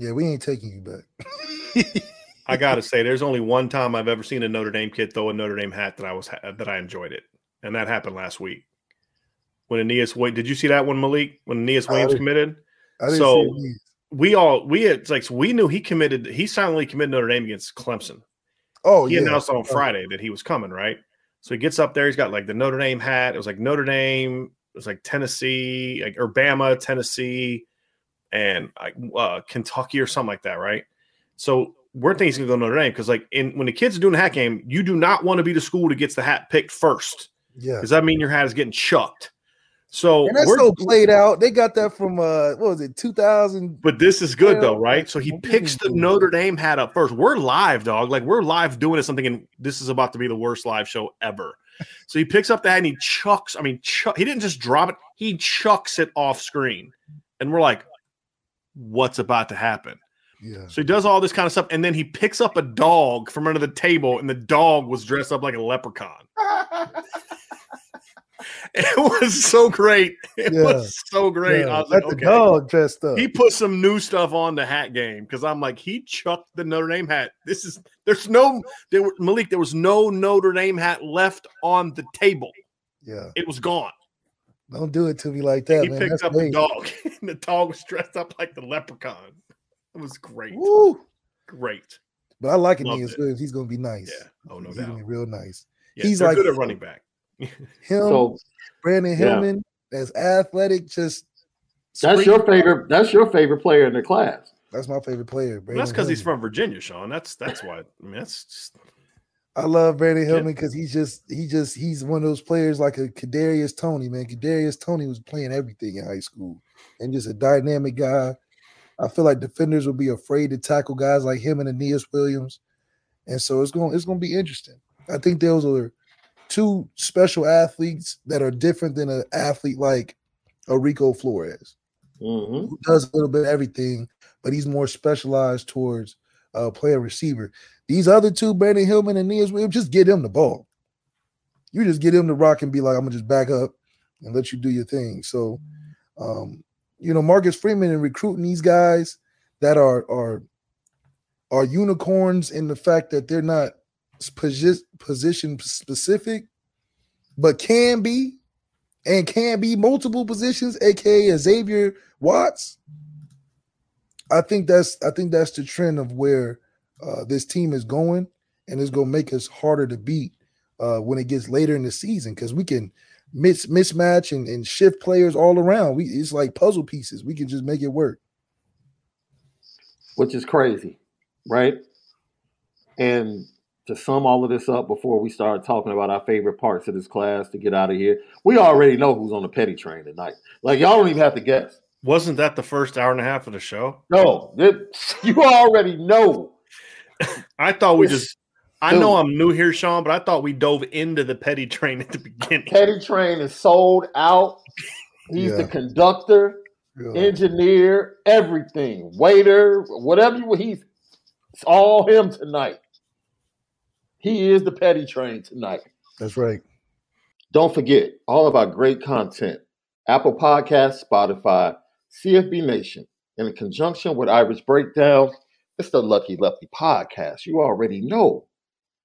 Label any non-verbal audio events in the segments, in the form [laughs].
Yeah, we ain't taking you back. [laughs] I gotta say, there's only one time I've ever seen a Notre Dame kid throw a Notre Dame hat that I was that I enjoyed it, and that happened last week when Aneyas Wait, Did you see that one, Malik? When Aneyas Williams committed? so we all we had like so we knew he committed. He silently committed Notre Dame against Clemson. Oh, he yeah. announced on uh-huh. Friday that he was coming. Right. So he gets up there. He's got like the Notre Dame hat. It was like Notre Dame. It was like Tennessee, like Urbama, Tennessee, and uh, Kentucky or something like that. Right. So we're thinking he's gonna go Notre Dame because like in when the kids are doing the hat game, you do not want to be the school that gets the hat picked first. Yeah. Does that mean your hat is getting chucked? So and that's we're- so played out. They got that from uh what was it, 2000? But this is good though, right? So he picks the? Notre Dame hat up first. We're live, dog. Like we're live doing something, and this is about to be the worst live show ever. So he picks up the hat and he chucks. I mean, chuck, he didn't just drop it; he chucks it off screen, and we're like, "What's about to happen?" Yeah. So he does all this kind of stuff, and then he picks up a dog from under the table, and the dog was dressed up like a leprechaun. [laughs] It was so great. It Yeah. was so great. Yeah, I was let like, the dog dressed up. He put some new stuff on the hat game because I'm like, he chucked the Notre Dame hat. This is there's no there were Malik, there was no Notre Dame hat left on the table. yeah. It was gone. Don't do it to me like that, he man. picked That's up late. the dog, and the dog was dressed up like the leprechaun. It was great. Woo. Great. But I like Loved Aneyas it. He's gonna be nice. Yeah. Oh, no He's doubt. gonna be real nice. Yeah, He's like- good at running back. [laughs] Him, So Brandyn Yeah. Hillman, as athletic, just that's your favorite. That's your favorite player in the class. That's my favorite player. Well, that's because he's from Virginia, Sean. That's that's why. I mean, that's just I love Brandyn Yeah. Hillman because he's just he just he's one of those players like a Kadarius Toney, man. Kadarius Toney was playing everything in high school and just a dynamic guy. I feel like defenders will be afraid to tackle guys like him and Aneyas Williams, and so it's going it's going to be interesting. I think those are two special athletes that are different than an athlete like a Rico Flores hmm who does a little bit of everything, but he's more specialized towards uh player receiver. These other two, Brandyn Hillman and Nias Williams, just get him the ball. You just get him the rock and be like, I'm gonna just back up and let you do your thing. So um, you know, Marcus Freeman and recruiting these guys that are are are unicorns in the fact that they're not posi- position specific, but can be and can be multiple positions, aka Xavier Watts. I think that's I think that's the trend of where uh, this team is going, and it's going to make us harder to beat uh, when it gets later in the season because we can mis- mismatch and, and shift players all around. We it's like puzzle pieces. We can just make it work. which is crazy, right? And to sum all of this up before we start talking about our favorite parts of this class to get out of here, we already know who's on the petty train tonight. Like y'all don't even have to guess. wasn't that the first hour and a half of the show? No, it- [laughs] you already know. I thought we just. I know I'm new here, Sean, but I thought we dove into the petty train at the beginning. [laughs] Petty train is sold out. He's the conductor, Yeah. engineer, everything, waiter, whatever you he's it's all him tonight. He is the petty train tonight. That's right. Don't forget all of our great content Apple Podcasts, Spotify, CFB Nation, in conjunction with Irish Breakdown. It's the Lucky Lefty podcast. You already know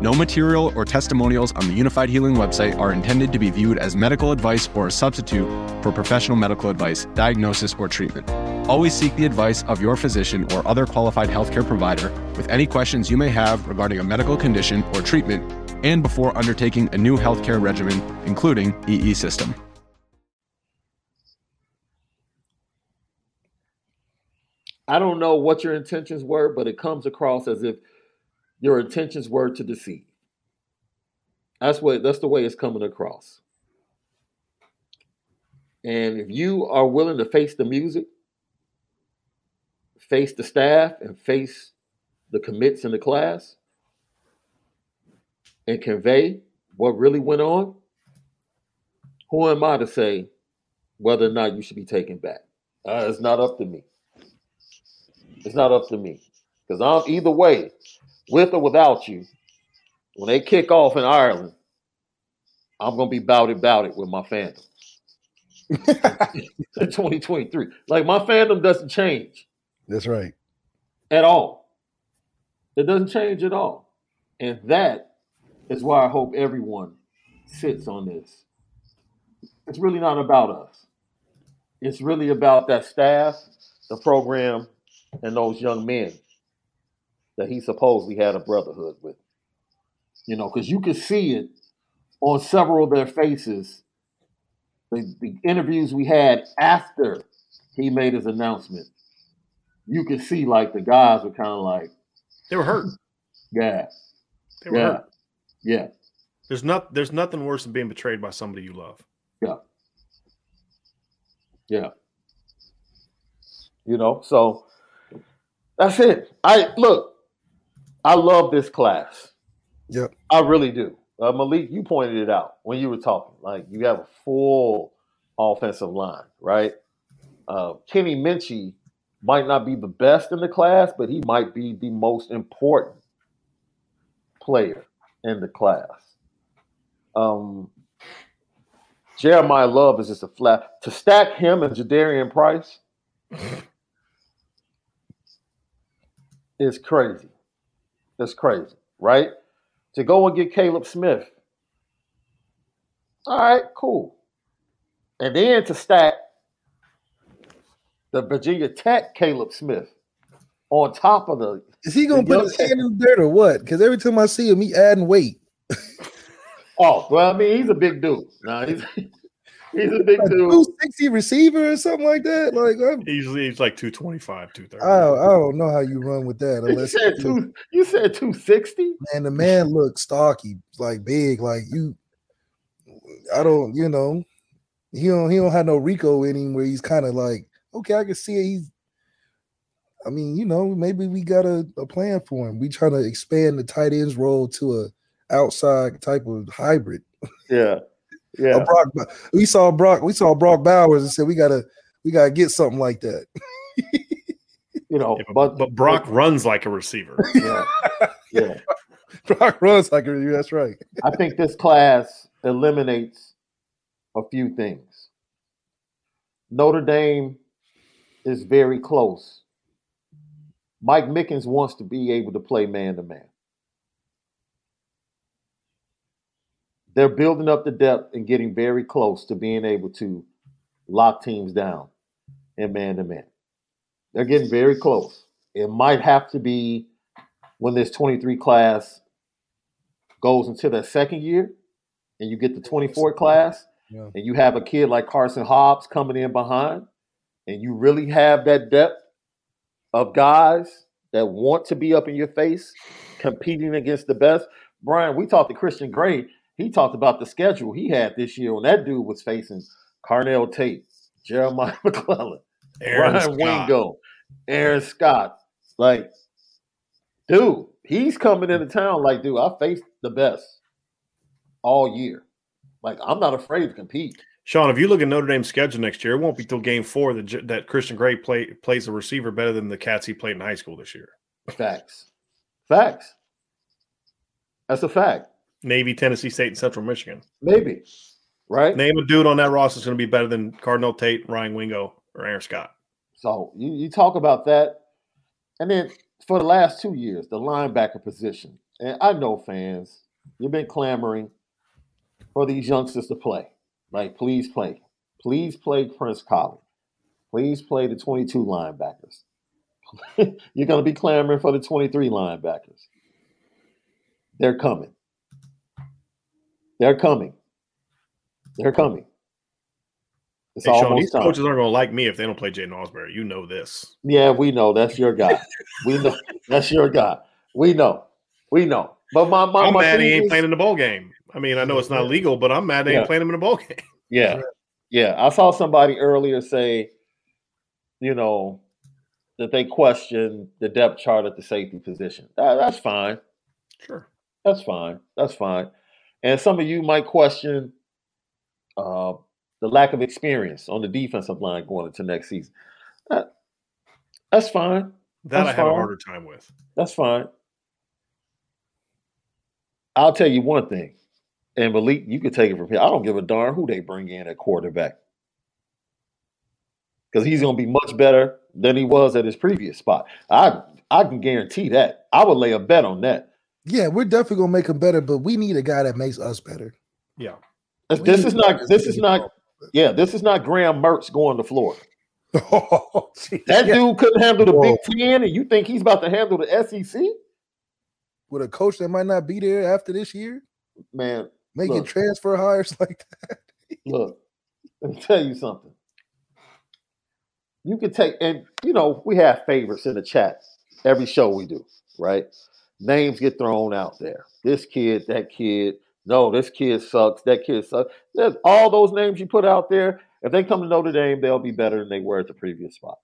No material or testimonials on the Unifyd Healing website are intended to be viewed as medical advice or a substitute for professional medical advice, diagnosis, or treatment. Always seek the advice of your physician or other qualified healthcare provider with any questions you may have regarding a medical condition or treatment and before undertaking a new healthcare regimen, including EE system. I don't know what your intentions were, but it comes across as if your intentions were to deceive. That's what that's the way it's coming across. And if you are willing to face the music, face the staff, and face the commits in the class, and convey what really went on, who am I to say whether or not you should be taken back? Uh, it's not up to me. It's not up to me. Because I'm either way, with or without you, when they kick off in Ireland, I'm gonna be bout it, bout it with my fandom. [laughs] [laughs] in 2023. Like my fandom doesn't change. That's right. At all. It doesn't change at all. And that is why I hope everyone sits on this. It's really not about us. It's really about that staff, the program, and those young men that he supposedly had a brotherhood with. You know, because you could see it on several of their faces. The, the interviews we had after he made his announcement, you could see like the guys were kind of like they were hurt. Yeah, they were yeah, hurt. yeah. There's not there's nothing worse than being betrayed by somebody you love. Yeah. Yeah. You know, so that's it. I look, I love this class. Yep. I really do. Uh, Malik, you pointed it out when you were talking. Like you have a full offensive line, right? Uh, Kenny Minchey might not be the best in the class, but he might be the most important player in the class. Um, Jeremiyah Love is just a flat to stack him and Jadarian Price [laughs] is crazy. That's crazy, right? To go and get Kaleb Smith. All right, cool. And then to stack the Virginia Tech Kaleb Smith on top of the Is he gonna put his hand in the dirt or what? Because every time I see him, he adding weight. Oh, well, I mean, he's a big dude. No, he's he's a big Like dude. 260 receiver or something like that. Like I'm, Usually he's like 225, 230. I, don't, I don't know how you run with that You unless said two. You said two sixty. man, the man looks stocky, like big, like you. I don't, you know, he don't he don't have no Rico in him where he's kind of like, okay, I can see it. He's, I mean, you know, maybe we got a, a plan for him. We trying to expand the tight ends role to a outside type of hybrid. Yeah, A yeah. Brock, we saw Brock, we saw Brock Bowers and said we gotta we gotta get something like that. You know, Yeah, but but Brock runs like a receiver. [laughs] Yeah, yeah. [laughs] Brock runs like a that's right. I think this class eliminates a few things. Notre Dame is very close. Mike Mickens wants to be able to play man to man. They're building up the depth and getting very close to being able to lock teams down in man to man. They're getting very close. It might have to be when this 23 class goes into their second year and you get the 24 class Yeah. and you have a kid like Karson Hobbs coming in behind and you really have that depth of guys that want to be up in your face competing against the best. Brian, we talked to Christian Gray. He talked about the schedule he had this year when that dude was facing Carnell Tate, Jeremiah [laughs] McClellan, Aaron Brian Scott. Wingo, Aaron Scott. Like, dude, he's coming into town like, dude, I faced the best all year. Like, I'm not afraid to compete. Sean, if you look at Notre Dame's schedule next year, it won't be till game four that, that Christian Gray play, plays a receiver better than the cats he played in high school this year. Facts. Facts. That's a fact. Navy, Tennessee State, and Central Michigan. Maybe. Right? Name a dude on that roster is going to be better than Carnell Tate, Ryan Wingo, or Aaron Scott. So you, you talk about that. And then for the last two years, the linebacker position. And I know fans, you've been clamoring for these youngsters to play. Like, please play. Please play Prince Kollie. Please play the 22 linebackers. [laughs] You're going to be clamoring for the 23 linebackers. They're coming. They're coming. They're coming. It's Hey, Sean, these time. coaches aren't going to like me if they don't play Jaiden Ausberry. You know this. Yeah, we know that's your guy. we know that's your guy. We know. We know. But my my, I'm my mad he ain't is- playing in the bowl game. I mean, I know it's not legal, but I'm mad they Yeah. ain't playing him in the bowl game. Yeah, yeah. I saw somebody earlier say, you know, that they question the depth chart at the safety position. That, that's fine. Sure. That's fine. That's fine. And some of you might question uh, the lack of experience on the defensive line going into next season. That, that's fine. That That's I have a harder time with. That's fine. I'll tell you one thing, and Malik, you can take it from here. I don't give a darn who they bring in at quarterback because he's going to be much better than he was at his previous spot. I I can guarantee that. I would lay a bet on that. Yeah, we're definitely gonna make him better, but we need a guy that makes us better. Yeah. This, this is not. This is be not. Yeah, this is not Graham Mertz going to Florida. Oh, [laughs] geez. That Yeah. dude couldn't handle the Whoa. Big Ten, and you think he's about to handle the SEC? with a coach that might not be there after this year, Man, making Look. transfer hires [laughs] like that. Look, let me tell you something. You can take, and you know, we have favorites in the chat every show we do, right? Names get thrown out there. This kid, that kid. No, this kid sucks. That kid sucks. There's all those names you put out there. If they come to Notre Dame, they'll be better than they were at the previous spot.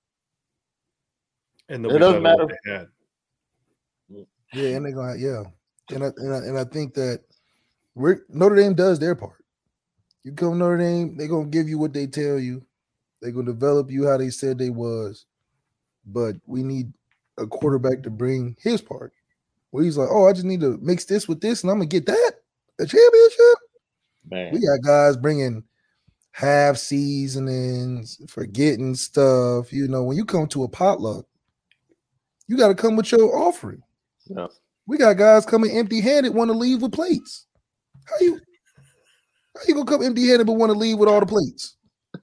And It doesn't matter. they had. Yeah, and they're gonna yeah, and I, and I and I think that we're Notre Dame does their part. You come to Notre Dame, they're gonna give you what they tell you. They're gonna develop you how they said they was, but we need a quarterback to bring his part. Where he's like, oh, I just need to mix this with this, and I'm gonna get that a championship. Man, We got guys bringing half seasonings, forgetting stuff. You know, when you come to a potluck, you got to come with your offering. Yeah. We got guys coming empty handed, want to leave with plates. How you how you gonna come empty handed but want to leave with all the plates?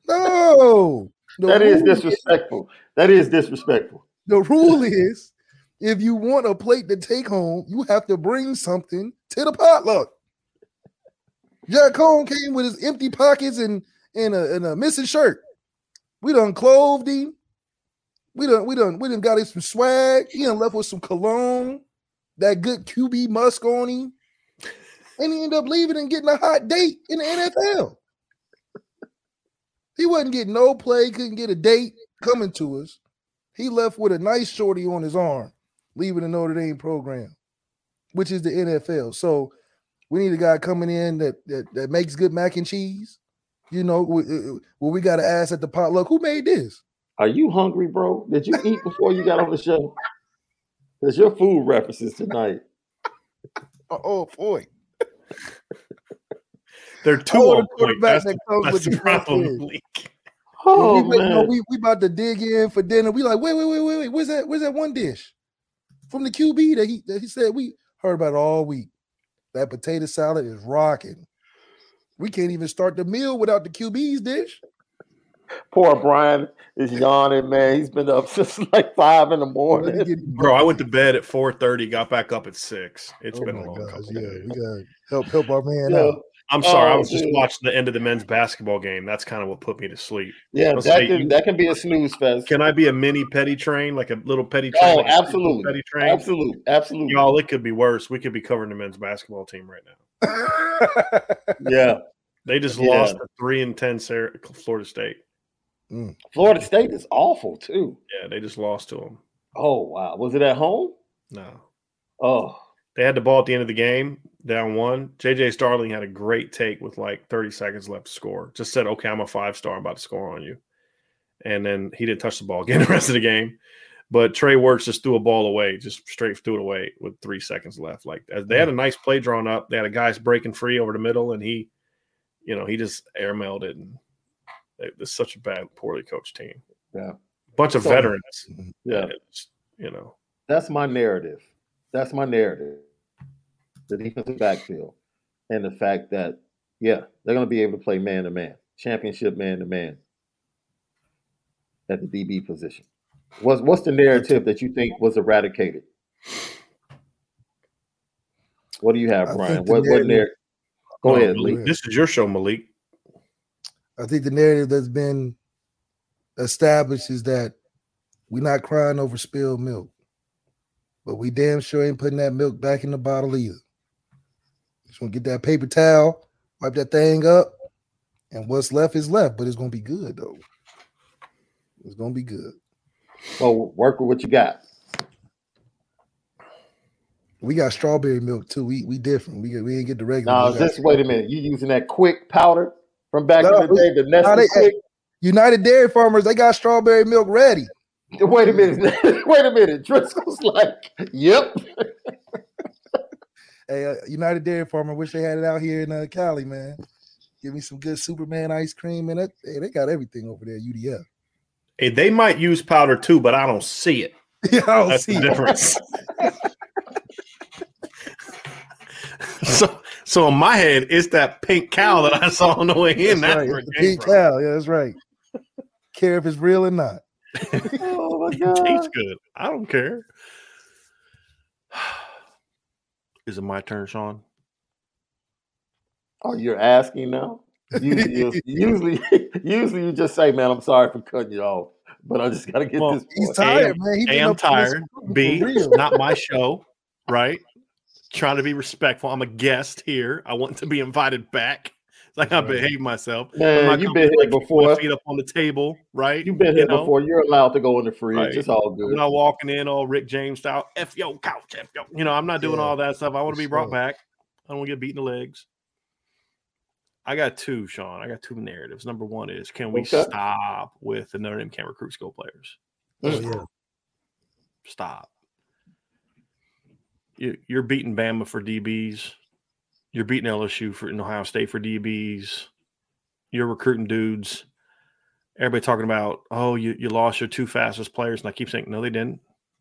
No, [laughs] the that is disrespectful. That is disrespectful. The rule is if you want a plate to take home, you have to bring something to the potluck. Jack Coan came with his empty pockets and and a, and a missing shirt. We done clothed him. We done we done we done got him some swag. He done left with some cologne, that good QB musk on him, and he ended up leaving and getting a hot date in the NFL. He wasn't getting no play, couldn't get a date coming to us. He left with a nice shorty on his arm, leaving the Notre Dame program, which is the NFL. So we need a guy coming in that that, that makes good mac and cheese. You know, we, uh, well, we got to ask at the potluck, who made this? Are you hungry, bro? Did you eat before you got on the show? Because your food references tonight. Oh boy, [laughs] They're two the on point. That's, that comes that's with the the problem. Oh we, wait, no, man, we we about to dig in for dinner. We like, wait, wait, wait, wait, wait. Where's that? Where's that one dish from the QB that he that he said we heard about all week? That potato salad is rocking. We can't even start the meal without the QB's dish. poor Brian is yawning, man. He's been up [laughs] since like five in the morning. Bro, I went to bed at 4:30, got back up at six. It's oh been my a long gosh, couple yeah, days. we gotta help help our man Yeah, out. I'm sorry, I Oh, was just watching the end of the men's basketball game. That's kind of what put me to sleep. yeah, that say can you- that can be a snooze fest. Can I be a mini petty train, like a little petty oh, train? Oh, like absolutely. petty train. Absolutely, absolutely. Y'all, it could be worse. We could be covering the men's basketball team right now. [laughs] Yeah, They just Yeah. lost to three and ten Sarah, Florida State. Mm. Florida State is awful too. Yeah, they just lost to them. Oh wow, was it at home? No, Oh, they had the ball at the end of the game, down one. JJ Starling had a great take with like 30 seconds left to score. Just said, "Okay, I'm a five star. I'm about to score on you," and then he didn't touch the ball [laughs] again the rest of the game. But Trey Wertz just threw a ball away, just straight threw it away with three seconds left. Like they had a nice play drawn up. They had a guy's breaking free over the middle, and he, you know, he just airmailed it. And it was such a bad, poorly coached team. Yeah. bunch of So- veterans. yeah. You know, That's my narrative. That's my narrative. The defensive backfield and the fact that, yeah, they're going to be able to play man to man, championship man to man at the DB position. What's what's the narrative that you think was eradicated? What do you have, Brian? think the What what narrative- narrative? Go Oh, ahead, Malik, Lee. This is your show, Malik. I think the narrative that's been established is that we're not crying over spilled milk, but we damn sure ain't putting that milk back in the bottle either. Just gonna get that paper towel, wipe that thing up, and what's left is left. But it's gonna be good though. It's gonna be good. Well, work with what you got. We got strawberry milk too. We we different. We get we ain't get the regular. We just wait a minute. You using that quick powder from back No, in the day, the Nestle? United Dairy Farmers. They got strawberry milk ready. Wait a minute. [laughs] Wait a minute. Driscoll's like, yep. [laughs] Hey, uh, United Dairy Farmer. Wish they had it out here in uh, Cali, man. Give me some good Superman ice cream, and that, hey, they got everything over there. UDF. Hey, they might use powder too, but I don't see it. [laughs] Yeah, I don't That's see the it. difference. so, so in my head, it's that pink cow that I saw on the way in. That's That's right. where It's it the pink from. cow. Yeah, that's right. Care if it's real or not. Oh my [laughs] It tastes good. I don't care. [sighs] Is it my turn, Sean? Oh, you're asking now? Usually, [laughs] usually, [laughs] usually you just say, "Man, I'm sorry for cutting you off, but I just got to get Well, this." He's point." tired, man. He A, been I'm up to this tired. for B, not my show, right? Trying to be respectful. I'm a guest here. I want to be invited back. It's [laughs] like I behave myself. Man, you've been here like, with my before. feet up on the table, right? You've been You here know? before. You're allowed to go in the fridge. Right. It's all good. I'm not walking in all Rick James style. F yo couch, F yo. You know, I'm not doing Yeah, all that stuff. I want to be brought sure. back. I don't want to get beat in the legs. I got two, Sean. I got two narratives. Number one is can we Okay. stop with the Notre Dame can't recruit skill players? Oh, yeah. Stop. You, you're beating Bama for DBs. You're beating LSU for in Ohio State for DBs. You're recruiting dudes. Everybody talking about, oh, you, you lost your two fastest players. And I keep saying, no, they didn't.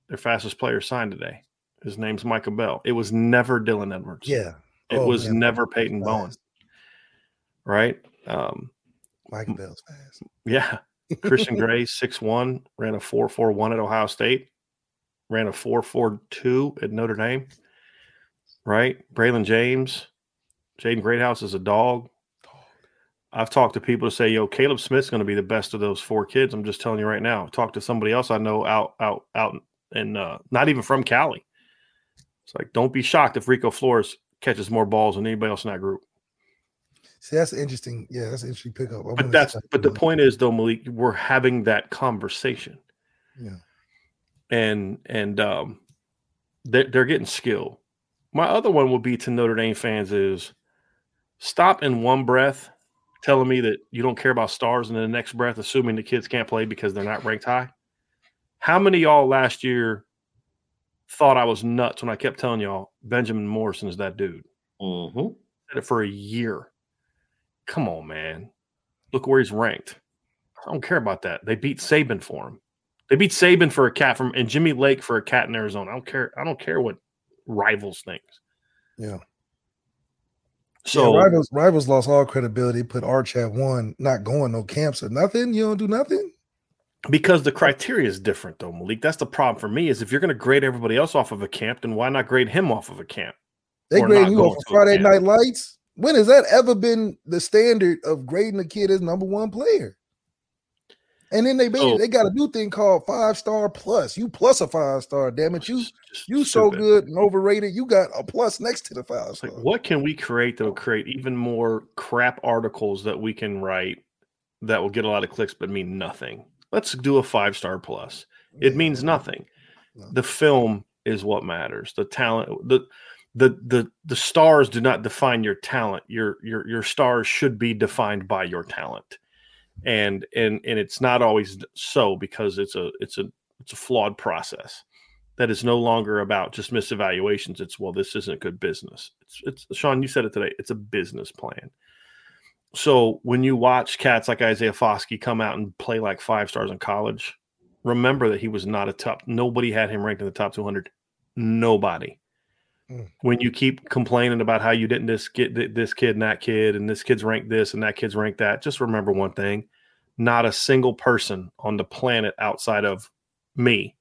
Their fastest player signed today. His name's Micah Bell. It was never Dylan Edwards. Yeah. It Oh, was man, never Peyton Bowen. Right? Um, Micah Bell's fast. yeah. [laughs] Christian Gray, six one, ran a four four one at Ohio State, ran a four four two at Notre Dame. Right? Braylon James, Jaden Greathouse is a dog. I've talked to people to say, "Yo, Kaleb Smith's going to be the best of those four kids." I'm just telling you right now. Talk to somebody else I know out, out, out, and uh, not even from Cali. It's like, don't be shocked if Rico Flores catches more balls than anybody else in that group. See, that's interesting. Yeah, that's an interesting pickup. I But that's but the point is though, Malik, we're having that conversation. Yeah. and and um, they're, they're getting skill. My other one would be to Notre Dame fans is stop in one breath telling me that you don't care about stars, and in the next breath assuming the kids can't play because they're not ranked high. How many of y'all last year thought I was nuts when I kept telling y'all Benjamin Morrison is that dude? Mm-hmm. Said it for a year. Come on, man. Look where he's ranked. I don't care about that. They beat Saban for him. They beat Saban for a cat from and Jimmy Lake for a cat in Arizona. I don't care. I don't care what rivals thinks. Yeah. So yeah, rivals rivals lost all credibility. Put Arch at one, not going no camps or nothing. You don't do nothing. because the criteria is different though, Malik. That's the problem for me is if you're going to grade everybody else off of a camp, then why not grade him off of a camp? They grading you off of Friday. Night Lights. When has that ever been the standard of grading a kid as number one player? And then they made So- oh. they got a new thing called five star plus. You plus a five star. Damn it, you you so good and overrated. You got a plus next to the five star. like, what can we create that'll create even more crap articles that we can write that will get a lot of clicks but mean nothing? Let's do a five star plus. It Yeah. means nothing. No. The film is what matters. The talent, the the the the stars do not define your talent. Your your your stars should be defined by your talent, and and and it's not always so because it's a it's a it's a flawed process. That is no longer about just misevaluations. It's well, this isn't good business. It's it's Sean. You said it today. It's a business plan. So when you watch cats like Isaiah Foskey come out and play like five stars in college, remember that he was not a top. Nobody had him ranked in the top 200. Nobody. When you keep complaining about how you didn't this get this kid and that kid, and this kid's ranked this and that kid's ranked that, just remember one thing: not a single person on the planet outside of me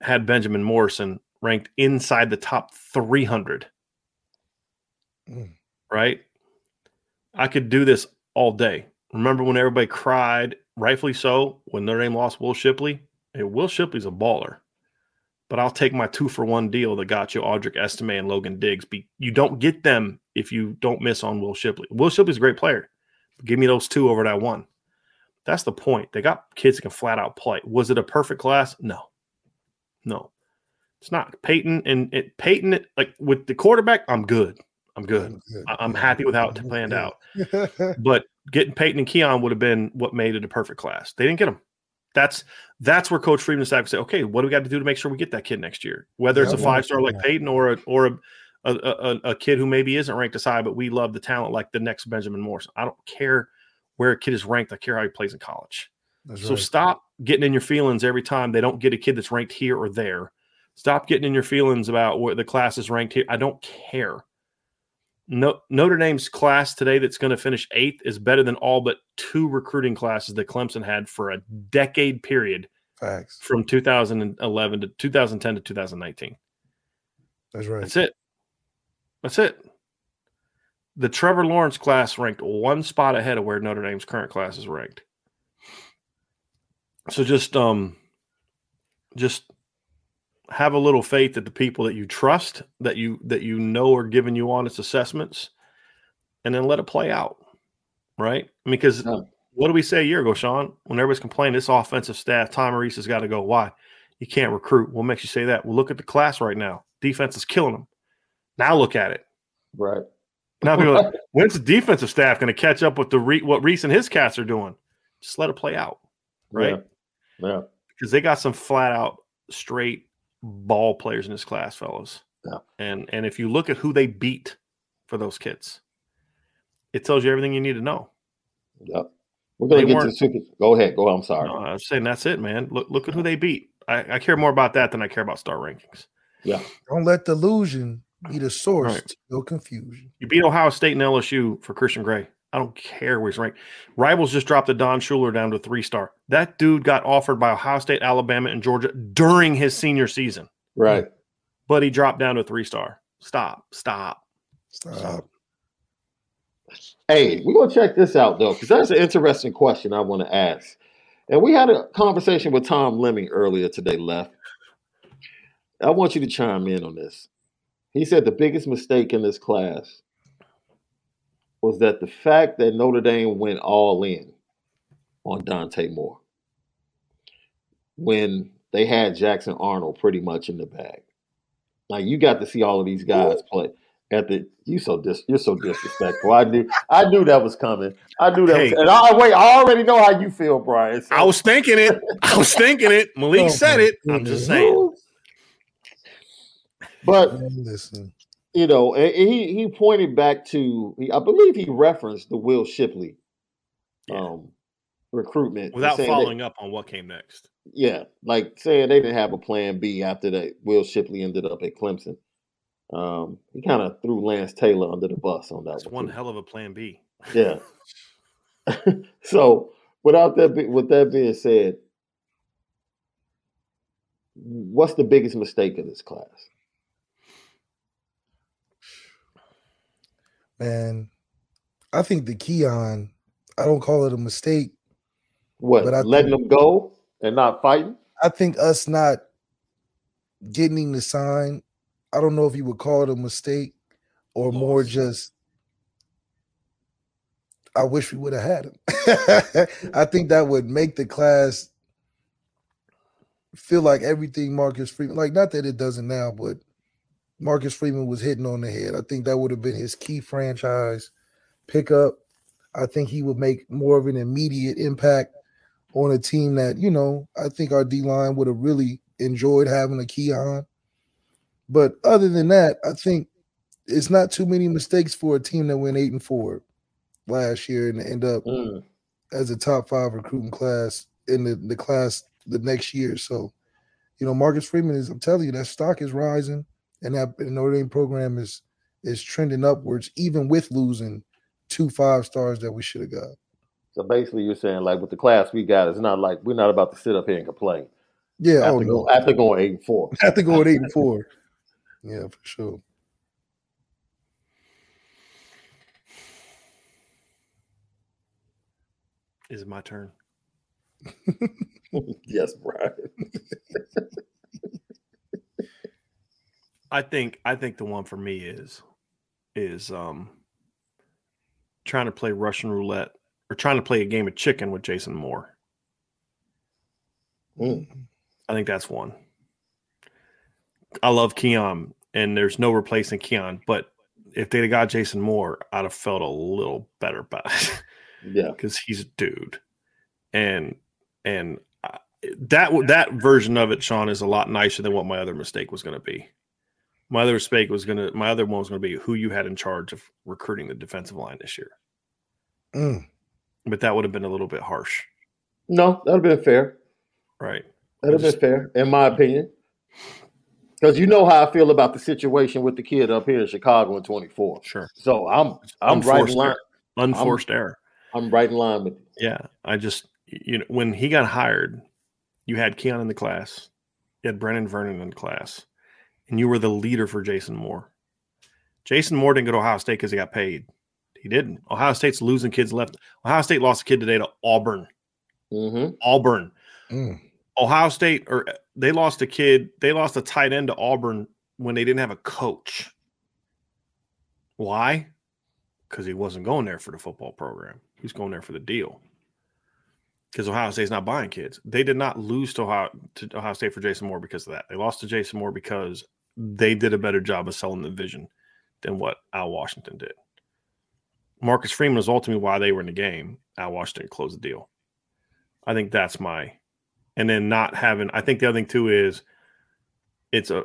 had Benjamin Morrison ranked inside the top 300. Mm. Right? I could do this all day. Remember when everybody cried, rightfully so, when Notre Dame lost Will Shipley? Hey, Will Shipley's a baller. But I'll take my two for one deal that got you Audric Estime and Logan Diggs. Be, you don't get them if you don't miss on Will Shipley. Will Shipley's a great player. Give me those two over that one. That's the point. They got kids that can flat out play. Was it a perfect class? No. No. It's not. Peyton and it, Peyton, like with the quarterback, I'm good. I'm good. I- I'm happy with how it planned out. But getting Peyton and Keon would have been what made it a perfect class. They didn't get them. That's that's where Coach Freeman decided to say, okay, what do we got to do to make sure we get that kid next year? Whether it's Yeah, a I wanna five star like. Peyton or a or a a, a a kid who maybe isn't ranked as high, but we love the talent like the next Benjamin Morrison. I don't care where a kid is ranked. I care how he plays in college. That's So right. stop getting in your feelings every time they don't get a kid that's ranked here or there. Stop getting in your feelings about where the class is ranked here. I don't care. No, Notre Dame's class today that's going to finish eighth is better than all but two recruiting classes that Clemson had for a decade period Facts. from 2011 to 2010 to 2019. That's right. That's it. That's it. The Trevor Lawrence class ranked one spot ahead of where Notre Dame's current class is ranked. So just um just have a little faith that the people that you trust, that you that you know are giving you honest assessments, and then let it play out. Right? I mean, because what do we say a year ago, Sean? When everybody's complaining, this offensive staff, Tom Rees has got to go. Why? You can't recruit. What makes you say that? Well, look at the class right now. Defense is killing them. Now look at it. Right. Now people like, [laughs] when's the defensive staff going to catch up with the Re- what Reese and his cats are doing? Just let it play out, right? Yeah. yeah. Because they got some flat out straight ball players in this class, fellas. Yeah. And and if you look at who they beat for those kids, it tells you everything you need to know. Yep. We're gonna They get to the super. Go ahead. Go. ahead. I'm sorry. No, I'm saying that's it, man. Look look at who they beat. I, I care more about that than I care about star rankings. Yeah. Don't let the illusion be the source Right. to your confusion. You beat Ohio State and LSU for Christian Gray. I don't care where he's ranked. Rivals just dropped the Don Schuler down to three star. That dude got offered by Ohio State, Alabama, and Georgia during his senior season, Right. but he dropped down to three star. Stop, stop. Stop. Hey, we're gonna check this out though, because that's an interesting question I want to ask. And we had a conversation with Tom Lemming earlier today, left. I want you to chime in on this. He said the biggest mistake in this class was that the fact that Notre Dame went all in on Dante Moore when they had Jackson Arnold pretty much in the bag. Now you got to see all of these guys play at the you so dis you're so disrespectful. I knew I knew that was coming. I knew that Hey. was and I wait, I already know how you feel, Brian. So- I was thinking it. I was thinking it. [laughs] Malik Oh, said it. I'm just saying. but listen. You know, he he pointed back to I believe he referenced the Will Shipley Yeah. um recruitment Without following up on what came next. yeah, like saying they didn't have a plan B after that Will Shipley ended up at Clemson. Um, he kind of threw Lance Taylor under the bus on that That's one. one hell of a plan B. Yeah. [laughs] so without that, be- with that being said, what's the biggest mistake of this class? Man, I think the Keon, I don't call it a mistake. What But I letting them go and not fighting? I think us not getting to sign, I don't know if you would call it a mistake or more Loss. just I wish we would have had him. [laughs] I think that would make the class feel like everything Marcus Freeman, like not that it doesn't now, but Marcus Freeman was hitting on the head. I think that would have been his key franchise pickup. I think he would make more of an immediate impact on a team that, you know, I think our D line would have really enjoyed having a key on. But other than that, I think it's not too many mistakes for a team that went eight and four last year and end up Mm. as a top five recruiting class in the, the class the next year. So, you know, Marcus Freeman is I'm telling you that stock is rising and that Notre Dame program is is trending upwards, even with losing two five stars that we should have got. So basically, you're saying like with the class we got, it's not like we're not about to sit up here and complain Yeah, oh after, no. go, after going eight and four. I have to go with eight and four. [laughs] Yeah, for sure. Is it my turn? [laughs] yes, Brian. [laughs] I think I think the one for me is is um trying to play Russian roulette or trying to play a game of chicken with Jason Moore. Mm. I think that's one. I love Keon, and there's no replacing Keon. But if they'd have got Jason Moore, I'd have felt a little better about it Yeah. [laughs] because he's a dude, and and that that version of it, Sean, is a lot nicer than what my other mistake was going to be. My other mistake was to my other one was going to be who you had in charge of recruiting the defensive line this year, Mm. but that would have been a little bit harsh, No, that'd have been fair. right? That'd have been fair, in my opinion. Because you know how I feel about the situation with the kid up here in Chicago in 24. Sure, So I'm I'm right in line. error. unforced error. I'm right in line with you. Yeah, I just you know when he got hired, you had Keon in the class, you had Brenan Vernon in the class, and you were the leader for Jason Moore. Jason Moore didn't go to Ohio State because he got paid. He didn't. Ohio State's losing kids left. Ohio State lost a kid today to Auburn. Mm-hmm. Auburn. Mm. Ohio State or they lost a kid. They lost a tight end to Auburn when they didn't have a coach. Why? Because he wasn't going there for the football program. He was going there for the deal. Because Ohio State's not buying kids. They did not lose to Ohio, to Ohio State for Jason Moore because of that. They lost to Jason Moore because they did a better job of selling the vision than what Al Washington did. Marcus Freeman was ultimately why they were in the game. Al Washington closed the deal. I think that's my and then not having I think the other thing too is it's a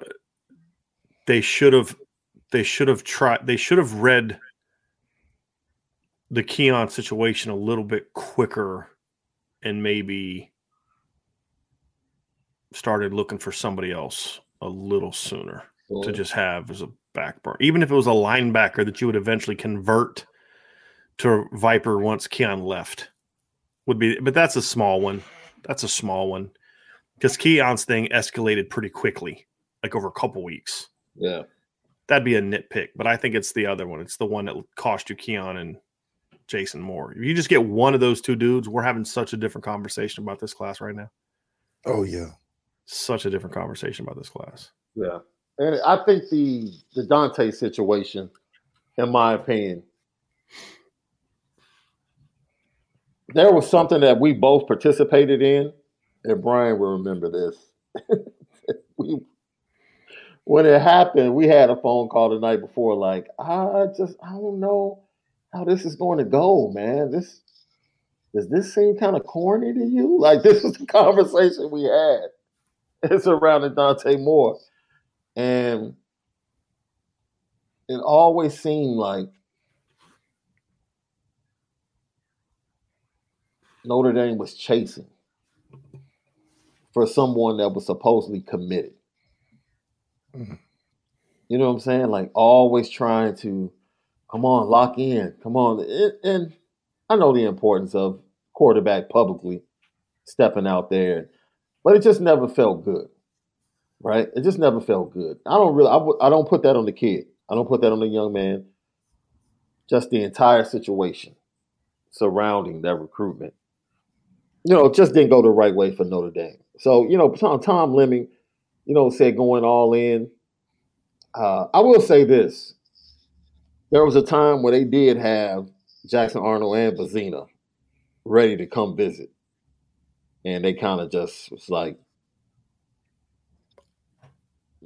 they should have they should have tried they should have read the Keon situation a little bit quicker and maybe started looking for somebody else a little sooner to just have as a backburner. Even if it was a linebacker that you would eventually convert to Viper once Keon left. Would be but that's a small one. That's a small one. Because Keon's thing escalated pretty quickly, like over a couple weeks. yeah. That'd be a nitpick, but I think it's the other one. It's the one that cost you Keon and Jason Moore. If you just get one of those two dudes, we're having such a different conversation about this class right now. Oh yeah, Such a different conversation about this class. Yeah, and I think the the Dante situation, in my opinion, there was something that we both participated in, and Brian will remember this. [laughs] we when it happened, we had a phone call the night before, like, I just I don't know how this is going to go, man. This does this seem kind of corny to you? Like this was the [laughs] conversation we had. [laughs] It's around Dante Moore. And it always seemed like Notre Dame was chasing for someone that was supposedly committed. Mhm. You know what I'm saying? Like always trying to come on, lock in, come on. It, and I know the importance of quarterback publicly stepping out there, but it just never felt good right? It just never felt good. I don't really, I don't put that on the kid. I don't put that on the young man. Just the entire situation surrounding that recruitment, you know, it just didn't go the right way for Notre Dame. So, you know, Tom, Tom Lemming, you know, said going all in. Uh, I will say this: there was a time where they did have Jackson Arnold and Vizzina ready to come visit, and they kind of just was like,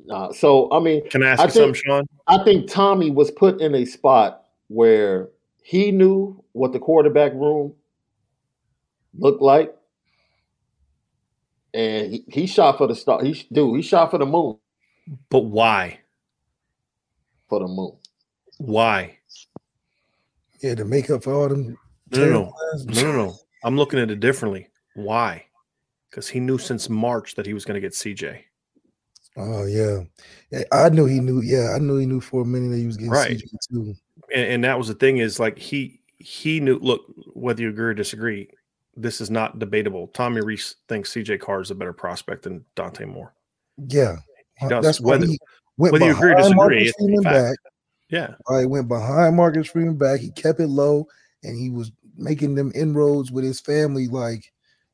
uh, so I mean, Can I ask I you think- something, Sean? I think Tommy was put in a spot where he knew what the quarterback room looked like, and he, he shot for the star. He dude, he shot for the moon. But why? For the moon. Why? yeah. To make up for all them. No, no, no, no, no, no. I'm looking at it differently. Why? Because he knew since March that he was going to get CJ. Oh yeah. I knew he knew. Yeah, I knew he knew for a minute that he was getting Right. CJ too. and, and that was the thing is like he he knew look whether you agree or disagree this is not debatable tommy rees thinks cj carr is a better prospect than dante moore Yeah, He does. that's Whether- whether you agree or disagree, it's fact. back. yeah I went behind Marcus Freeman back. He kept it low, and he was making them inroads with his family. Like,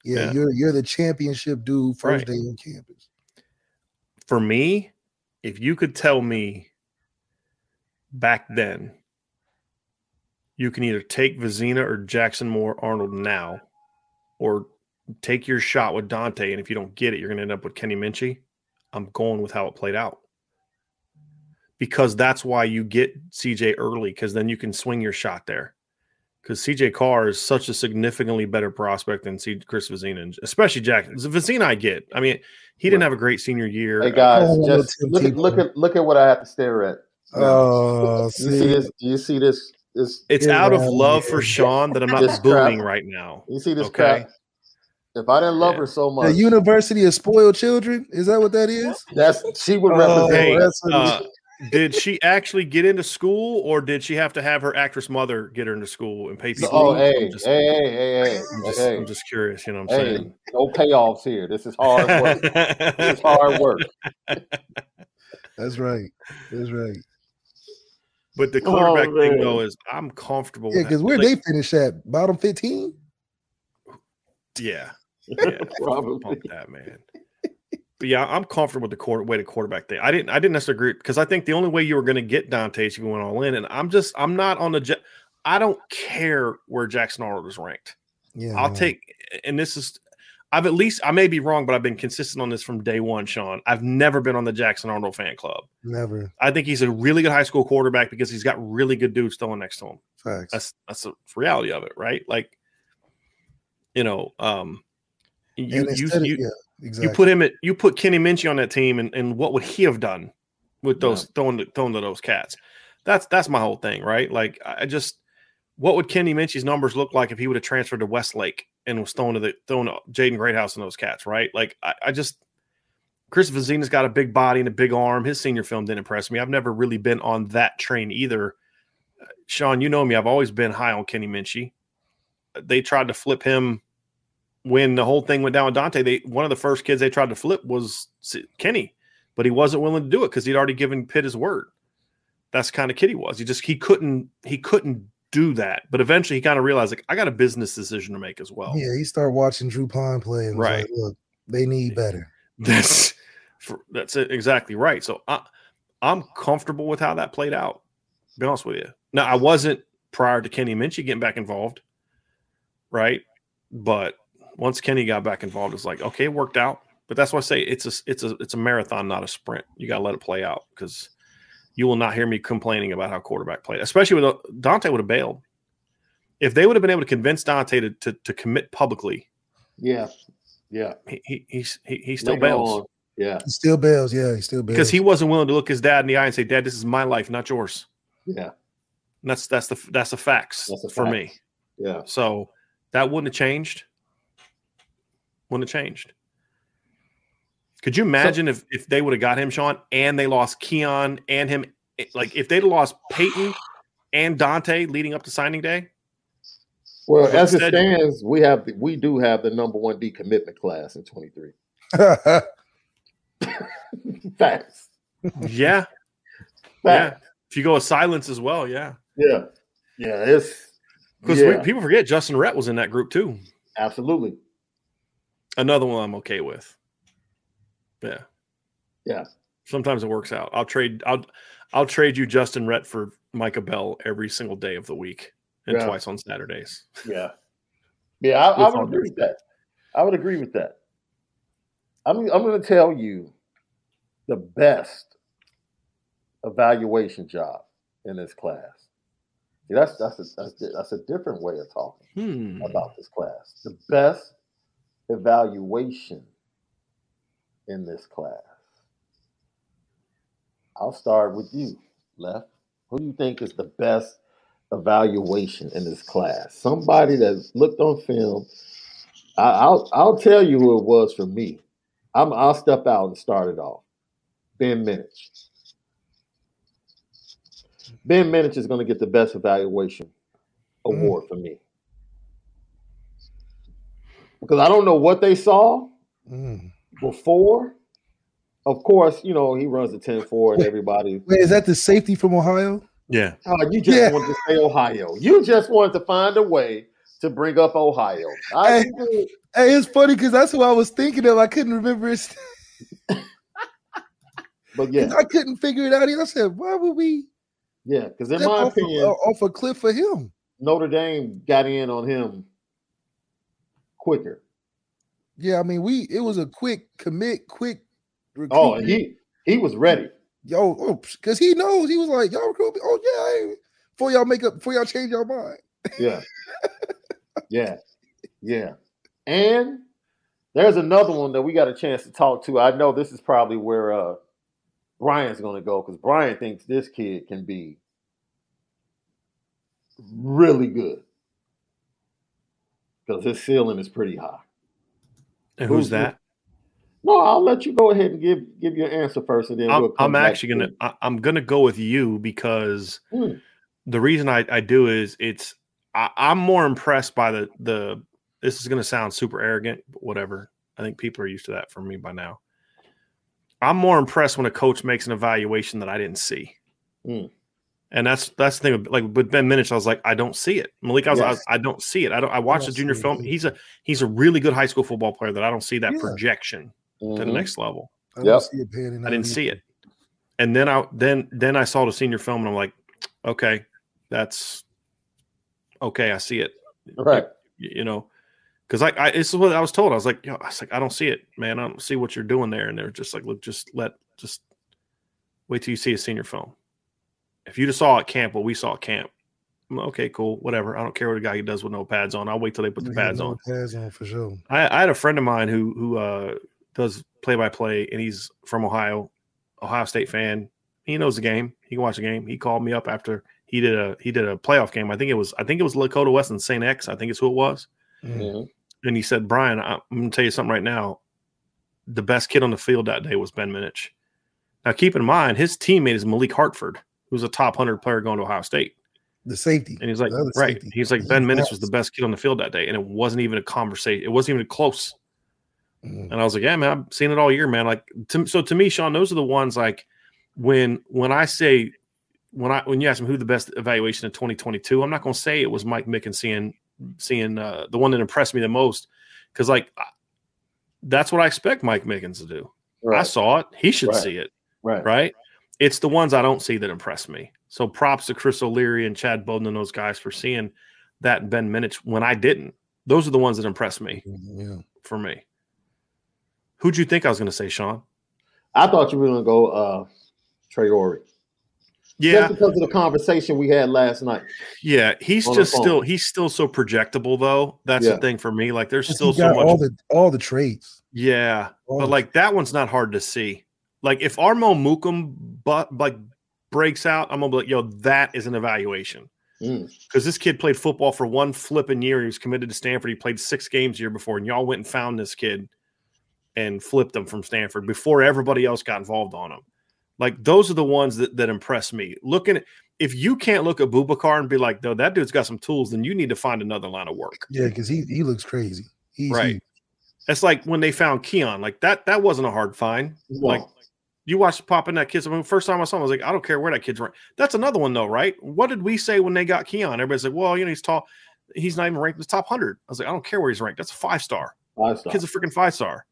yeah, Yeah. you're you're the championship dude first Right. day on campus. for me if you could tell me back then you can either take Vizzina or Jackson Moore Arnold now, or take your shot with Dante, and if you don't get it, you're going to end up with Kenny Minchey. I'm going with how it played out because that's why you get CJ early because then you can swing your shot there. Because CJ Carr is such a significantly better prospect than C- Chris Vizzina, especially Jackson. Vizzina, I get. I mean, he didn't Right. have a great senior year. Hey guys, Oh, just look at look at look at what I have to stare at. Oh, you see see, this? Do you see this? This It's out of love here. for Sean that I'm not This booming right now. you see this Okay. crap? If I didn't love Yeah. her so much, the University of Spoiled Children. Is that what that is? that's she would Oh, represent. Hey, that's what it uh, did she actually get into school, or did she have to have her actress mother get her into school and pay people? oh, I'm hey, just, hey, hey, hey, hey, I'm just, hey, I'm just curious. You know what I'm hey, saying? no payoffs here. This is hard work. this is hard work. [laughs] That's right. That's right. but the Oh, quarterback thing though is I'm comfortable. Yeah, because where Like, they finish at bottom fifteen. yeah, [laughs] yeah, Probably. pump that man. But yeah, I'm comfortable with the quarter way the quarterback thing. I didn't I didn't necessarily agree because I think the only way you were going to get Dante is if you went all in, and I'm just I'm not on the. I don't care where Jackson Arnold is ranked. Yeah, I'll take, and this is, I've at least, I may be wrong, but I've been consistent on this from day one, Sean. I've never been on the Jackson Arnold fan club. never I think he's a really good high school quarterback because he's got really good dudes throwing next to him. facts. That's that's the reality of it, right? Like, you know, um, you you of- you, yeah, exactly. you put him at you put Kenny Minchey on that team, and, and what would he have done with those throwing to, throwing to those cats? That's that's my whole thing, right? Like, I just what would Kenny Minchey's numbers look like if he would have transferred to Westlake and was thrown to the throwing to Jaden Greathouse and those cats, right? Like, I, I just Chris Vizzina's got a big body and a big arm. His senior film didn't impress me. I've never really been on that train either. Uh, Sean, you know me. I've always been high on Kenny Minchey. They tried to flip him when the whole thing went down with Dante. They one of the first kids they tried to flip was Kenny, but he wasn't willing to do it because he'd already given Pitt his word. That's the kind of kid he was. He just he couldn't he couldn't do that. But eventually he kind of realized like I got a business decision to make as well. Yeah, he started watching Drew Pyne play and Right. like, look, they need better. That's [laughs] for, that's it, exactly right. So I, I'm comfortable with how that played out. To be honest with you. Now I wasn't prior to Kenny Minchey getting back involved, right? But once Kenny got back involved, it's like okay, it worked out. But that's why I say it's a it's a it's a marathon, not a sprint. You got to let it play out because you will not hear me complaining about how quarterback played, especially with uh, Dante would have bailed. If they would have been able to convince Dante to to, to commit publicly, Yeah, yeah. he he he's- he, he still Later bails. on, Yeah, He still bails. Yeah, he still bails. because he wasn't willing to look his dad in the eye and say, "Dad, this is my life, not yours." yeah, And that's that's the that's the facts That's the for facts. me. yeah. So that wouldn't have changed. Wouldn't have changed. Could you imagine if if they would have got him, Sean, and they lost Keon and him? Eh, like if they'd have lost Peyton and Dante leading up to signing day, Well, as it stands, we have the, we do have the number one decommitment class in 23. [laughs] Facts. yeah, yeah. If you go with silence as well, yeah. Yeah. Yeah. It's Because yeah, people forget Justyn Rhett was in that group too. absolutely. Another one I'm okay with. Yeah. Yeah. Sometimes it works out. I'll trade I'll I'll trade you Justyn Rhett for Micah Bell every single day of the week and Yeah. twice on Saturdays. [laughs] Yeah. Yeah, I, I would agree with that. I would agree with that. I'm I'm going to tell you the best evaluation job in this class. See, that's that's a, that's, a- that's a different way of talking. Hmm. about this class. The best evaluation in this class. I'll start with you, Left. Who do you think is the best evaluation in this class? Somebody that's looked on film. I, I'll I'll tell you who it was for me. I'm, I'll step out and start it off. Ben Minich. Ben Minich is going to get the best evaluation mm. award for me because I don't know what they saw Mm. before. Of course, you know, he runs the 10 4 and everybody. Wait, is that the safety from Ohio? Yeah. Oh, you just Yeah. wanted to say Ohio. You just wanted to find a way to bring up Ohio. I, Hey, it's funny because that's who I was thinking of. I couldn't remember his. [laughs] but yeah, I couldn't figure it out. either. I said, why would we yeah, because in my off, opinion, a, off a cliff for him? Notre Dame got in on him quicker. Yeah, I mean, we it was a quick commit, quick. Oh, he he was ready. yo, oh, because he knows he was like, y'all recruit me. Oh yeah, before y'all make up, before y'all change your mind. [laughs] Yeah. yeah. Yeah. And there's another one that we got a chance to talk to. I know this is probably where uh Brian's gonna go because Brian thinks this kid can be really good. Because his ceiling is pretty high. And who's Who's that? No, I'll let you go ahead and give give your answer first, and then I'm, we'll I'm actually gonna I, I'm gonna go with you because Hmm. the reason I, I do is it's I, I'm more impressed by the the this is gonna sound super arrogant, but whatever. I think people are used to that from me by now. I'm more impressed when a coach makes an evaluation that I didn't see. Hmm. And that's that's the thing. Like with Ben Minich, I was like, I don't see it. Malik, I was, I, was- I don't see it. I don't. I watched don't the junior see it film. He's a he's a really good high school football player that I don't see that Yeah. projection to the Mhm. next level. I Yep. don't see it panning I didn't either. see it. And then I then then I saw the senior film and I'm like, okay, that's okay. I see it. Right. You, you know, because I, I this is what I was told. I was like, yo, I was like, I don't see it, man. I don't see what you're doing there. And they're just like, look, just let just wait till you see a senior film. If you just saw at camp what we saw at camp, I'm like, okay, cool, whatever. I don't care what a guy does with no pads on. I'll wait till they put the pads no on. Pads on for sure. I, I had a friend of mine who who uh, does play by play, and he's from Ohio, Ohio State fan. He knows the game. He can watch the game. He called me up after he did a he did a playoff game. I think it was I think it was Lakota West and Saint X. I think it's who it was. Mm. Mhm. And he said, Brian, I'm going to tell you something right now. The best kid on the field that day was Ben Minich. Now, keep in mind, his teammate is Malik Hartford, who's a top 100 player going to Ohio State. The safety. And he's like, right. safety. He's like, Ben He's Minich was the best kid on the field that day. And it wasn't even a conversation. It wasn't even close. Mm. And I was like, yeah, man, I've seen it all year, man. Like, to, so to me, Sean, those are the ones like when when I say when I when you ask him who the best evaluation in 2022, I'm not going to say it was Mike Mickens seeing seeing uh, the one that impressed me the most because like that's what I expect Mike Mickens to do. Right. I saw it. He should right. see it. Right. Right. It's the ones I don't see that impress me. So props to Chris O'Leary and Chad Bowden and those guys for seeing that Ben Minich when I didn't. Those are the ones that impressed me. Mm-hmm, Yeah. For me. Who'd you think I was going to say, Sean? I thought you were going to go uh, Traore. Yeah, Just because of the conversation we had last night. yeah. He's just still he's still so projectable though. That's Yeah. the thing for me. Like there's still so much. all the all the traits. yeah, All but the like that one's not hard to see. Like if Armel Mukam but like breaks out, I'm gonna be like, yo, that is an evaluation. Mm. Because this kid played football for one flipping year. He was committed to Stanford. He played six games a year before, and y'all went and found this kid and flipped him from Stanford before everybody else got involved on him. Like those are the ones that, that impress me. Looking at if you can't look at Boubacar and be like, no, that dude's got some tools, then you need to find another line of work. Yeah, because he he looks crazy. He's Right. he- It's like when they found Keon, like that, that wasn't a hard find. No. Like you watched popping that kid. I mean, first time I saw him, I was like, I don't care where that kid's ranked. That's another one though, right? What did we say when they got Keon? Everybody's like, well, you know, he's tall. He's not even ranked in the top hundred. I was like, I don't care where he's ranked. That's a five star. Five star. Kid's a freaking five star.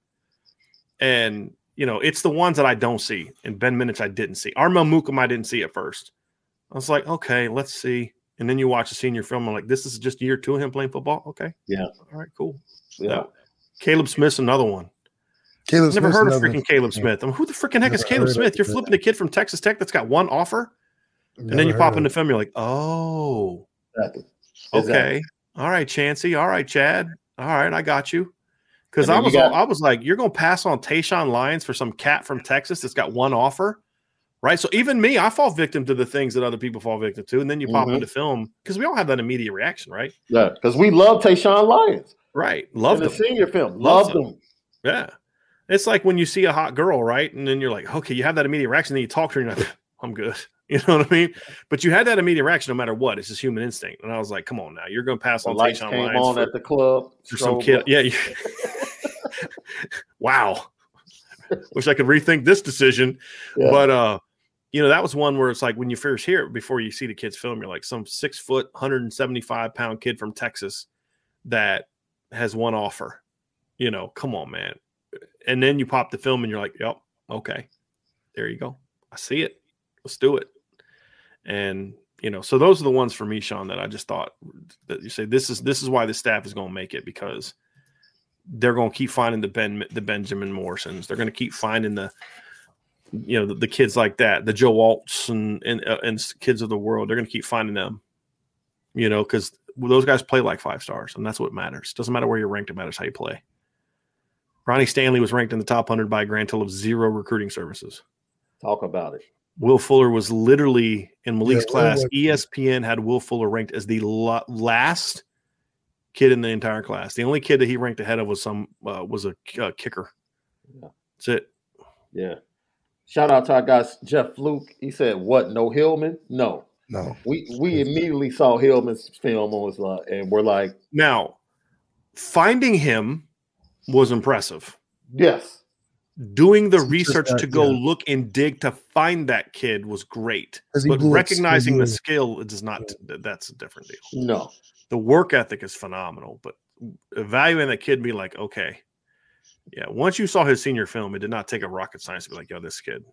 And you know, it's the ones that I don't see. And Ben Minich I didn't see. Armel Mukam I didn't see at first. I was like, okay, let's see. And then you watch the senior film. I'm like, this is just year two of him playing football. Okay. Yeah. All right, cool. Yeah. Kaleb Smith's another one. Kaleb Never Smith's heard of another- freaking Kaleb Smith. I mean, who the freaking heck is Kaleb Smith? You're flipping a kid from Texas Tech that's got one offer, and then you pop of into film. You're like, oh, Exactly. okay, all right, Chansi, all right, Chad, all right, I got you. Because I then you was, got- I was like, you're gonna pass on Tayshawn Lyons for some cat from Texas that's got one offer, right? So even me, I fall victim to the things that other people fall victim to, and then you pop Mhm. into film because we all have that immediate reaction, right? Yeah. Because we love Tayshawn Lyons. Right, Love love the senior film. Loves Loved them. them. Yeah. It's like when you see a hot girl, right? And then you're like, okay, you have that immediate reaction, then you talk to her, and you're like, I'm good. [laughs] You know what I mean? But you had that immediate reaction no matter what. It's just human instinct. And I was like, come on now. You're going to pass The on lights came Lyons on for, at the club. for some kid. Yeah. you- [laughs] [laughs] wow. Wish I could rethink this decision. Yeah. But, uh, you know, that was one where it's like when you first hear it before you see the kid's film, you're like some six foot, 175 pound kid from Texas that has one offer. You know, come on, man. And then you pop the film and you're like, yep, okay, there you go. I see it. Let's do it. And you know, so those are the ones for me, Sean, that I just thought that you say this is this is why the staff is going to make it because they're going to keep finding the Ben the Benjamin Morrisons. They're going to keep finding the you know the, the kids like that, the Joe Alts and and, uh, and kids of the world. They're going to keep finding them. You know, because those guys play like five stars, and that's what matters. Doesn't matter where you're ranked; it matters how you play. Ronnie Stanley was ranked in the top 100 by a grand total of zero recruiting services. Talk about it. Will Fuller was literally in Malik's Yeah, class. Will E ESPN had Will Fuller ranked as the la- last kid in the entire class. The only kid that he ranked ahead of was some uh, was a uh, kicker. Yeah. That's it. Yeah. Shout out to our guy Jeff Fluke. He said, "What? No Hillman? No." No. We we immediately saw Hillman's film on his lot, and we're like, Now, finding him was impressive. "Yes, Doing the It's research that, to go yeah. look and dig to find that kid was great. But recognizing the Skidoo. skill it does not. That's a different deal. no, the work ethic is phenomenal, but evaluating that kid and be like, okay, yeah. Once you saw his senior film, it did not take a rocket science to be like, yo, this kid.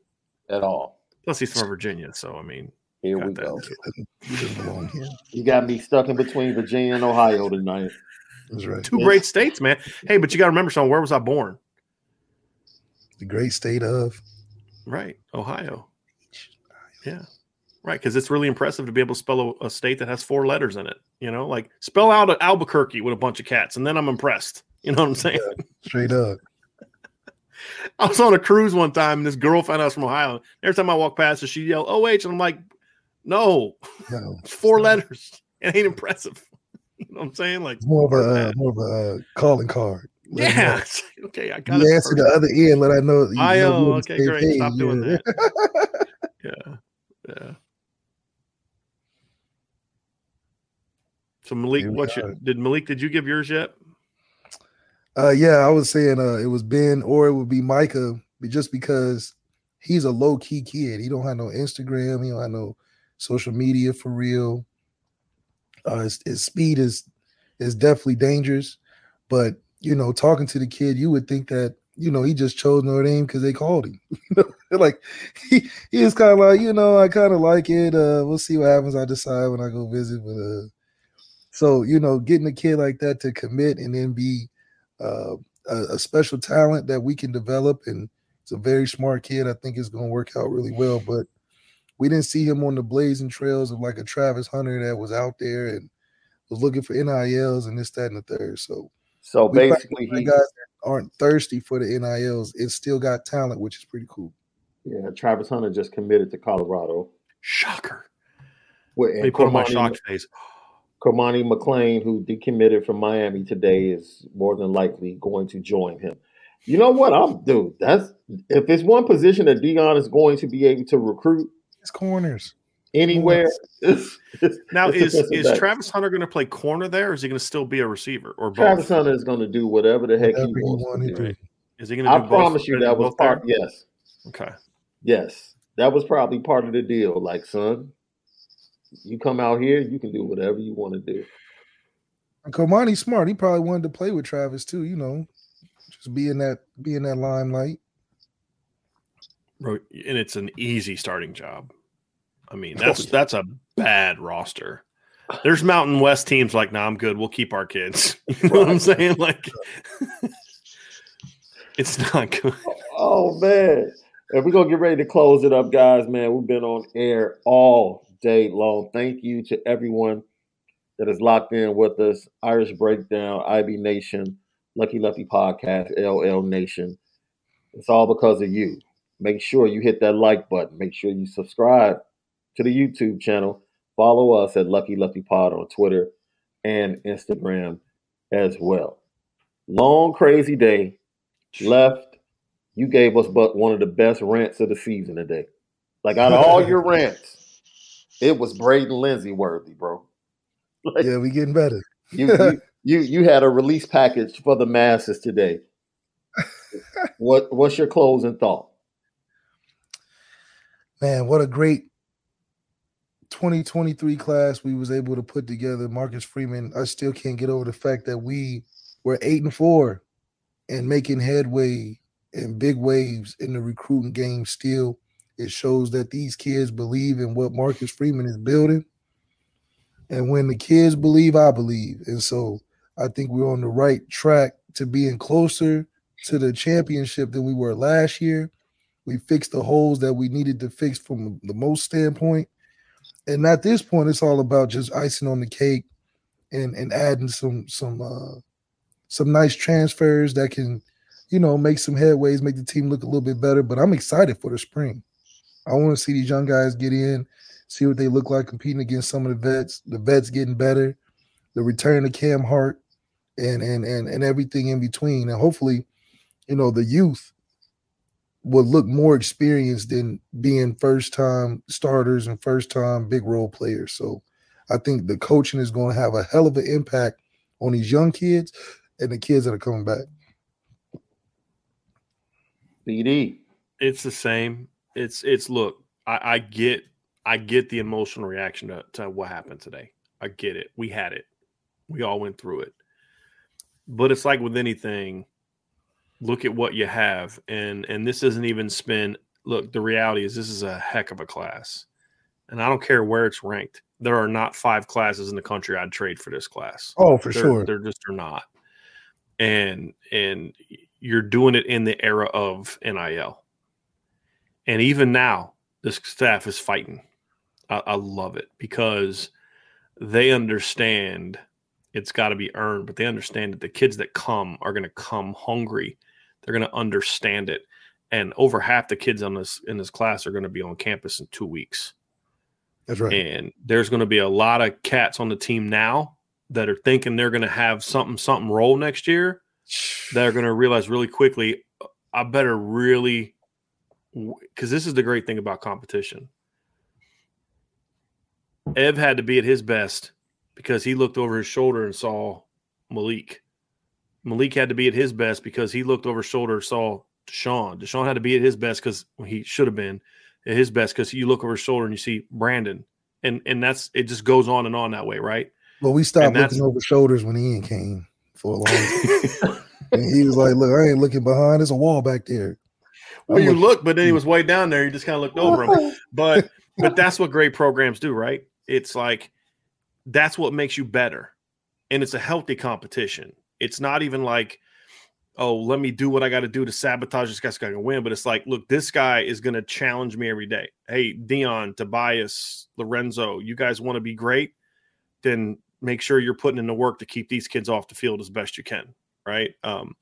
at all." Plus, he's from Virginia, so I mean, Here we go. too. [laughs] He doesn't belong here. You got me stuck in between Virginia and Ohio tonight. That's right. Two great states, man. Hey, but you got to remember, son, where was I born? The great state of Right, Ohio. Yeah, right. Because it's really impressive to be able to spell a, a state that has four letters in it. You know, like spell out Albuquerque with a bunch of cats, and then I'm impressed. You know what I'm saying? straight up. [laughs] I was on a cruise one time, and this girl found out I was from Ohio. Every time I walk past her, she yelled "OH," and I'm like, "No, No, [laughs] it's four letters. It ain't impressive." [laughs] You know what I'm saying? Like, more of a uh, more of a uh, calling card. Let him know. yeah, okay, I got it. answer the other end. Let I know. you I know know. we're on the Okay, great. page, Stop doing yeah. that. [laughs] Yeah, yeah. So Malik, what you did Malik? Did you give yours yet? Uh, yeah, I was saying uh, it was Ben or it would be Micah, just because he's a low key kid. He don't have no Instagram. He don't have no social media for real. Uh, his, his speed is is definitely dangerous, but you know, talking to the kid, you would think that you know he just chose Notre Dame because they called him. [laughs] [laughs] like he he is kind of like you know I kind of like it. Uh, we'll see what happens. I decide when I go visit, but uh, so you know, getting a kid like that to commit and then be uh, a, a special talent that we can develop and it's a very smart kid. I think it's going to work out really well. But we didn't see him on the blazing trails of like a Travis Hunter that was out there and was looking for NILs and this, that, and the third. So, so basically, he, guys aren't thirsty for the NILs. It's still got talent, which is pretty cool. Yeah, Travis Hunter just committed to Colorado. Shocker. Well, Let me put on my shock face. Cormani McClain, who decommitted from Miami today, is more than likely going to join him. You know what? I'm dude. That's if it's one position that Deion is going to be able to recruit. It's corners anywhere. [laughs] It's, it's, now it's is is Travis Hunter going to play corner there, or is he going to still be a receiver? Or both? Travis Hunter is going to do whatever the heck whatever he wants to do. Is he going to? I promise you that was part. There? Yes. Okay. Yes, that was probably part of the deal. Like, son, you come out here, you can do whatever you want to do. And Cormani's smart. He probably wanted to play with Travis too. You know, just be in that be in that limelight. And it's an easy starting job. I mean, that's that's a bad roster. There's Mountain West teams like, nah, I'm good. We'll keep our kids. [laughs] You know what I'm saying? Like, [laughs] it's not good. Oh man. And we're gonna get ready to close it up, guys. Man, we've been on air all day long. Thank you to everyone that is locked in with us. Irish Breakdown, IB Nation, Lucky Lefty Podcast, LL Nation. It's all because of you. Make sure you hit that like button. Make sure you subscribe to the YouTube channel. Follow us at Lucky Lucky Pod on Twitter and Instagram as well. Long, crazy day. Left. You gave us but one of the best rants of the season today. Like out of all your [laughs] rants, it was Braden Lenzy worthy, bro. [laughs] Like, yeah, we getting better. you, you you you had a release package for the masses today. [laughs] what what's your closing thought? Man, what a great 2023 class we was able to put together. Marcus Freeman, I still can't get over the fact that we were eight and four and making headway and big waves in the recruiting game still. It shows that these kids believe in what Marcus Freeman is building. And when the kids believe, I believe. And so I think we're on the right track to being closer to the championship than we were last year. We fixed the holes that we needed to fix from the most standpoint. And at this point, it's all about just icing on the cake and and adding some some uh some nice transfers that can, you know, make some headways, make the team look a little bit better. But I'm excited for the spring. I want to see these young guys get in, see what they look like competing against some of the vets. The vets getting better, the return of Cam Hart, and and and and everything in between. And hopefully, you know, the youth will look more experienced than being first time starters and first time big role players. So I think the coaching is going to have a hell of an impact on these young kids and the kids that are coming back. BD. It's the same. It's it's look, I, I get I get the emotional reaction to, to what happened today. I get it. We had it. We all went through it. But it's like with anything, look at what you have. And and this doesn't even spin. Look, the reality is this is a heck of a class. And I don't care where it's ranked. There are not five classes in the country I'd trade for this class. Oh, for they're, sure. They're just are not. And and you're doing it in the era of NIL. And even now, this staff is fighting. I, I love it because they understand – it's got to be earned, but they understand that the kids that come are going to come hungry. They're going to understand it, and over half the kids on this in this class are going to be on campus in two weeks. That's right. And there's going to be a lot of cats on the team now that are thinking they're going to have something something roll next year. [sighs] That are going to realize really quickly, I better really, because this is the great thing about competition. Ev had to be at his best because he looked over his shoulder and saw Malik. Malik had to be at his best because he looked over shoulder saw Deshaun. Deshaun had to be at his best because he should have been at his best because you look over his shoulder and you see Brandon and and that's it. Just goes on and on that way, right? Well, we stopped looking over shoulders when Ian came for a long time. [laughs] and he was like, "Look, I ain't looking behind. There's a wall back there." well, I'm you looking- look, but then he hmm. was way down there. You just kind of looked over him. [laughs] But but that's what great programs do, right? It's like that's what makes you better, and it's a healthy competition. It's not even like, oh, let me do what I got to do to sabotage this guy's going to win. But it's like, look, this guy is going to challenge me every day. Hey, Deion, Tobias, Lorenzo, you guys want to be great? Then make sure you're putting in the work to keep these kids off the field as best you can, right? Um,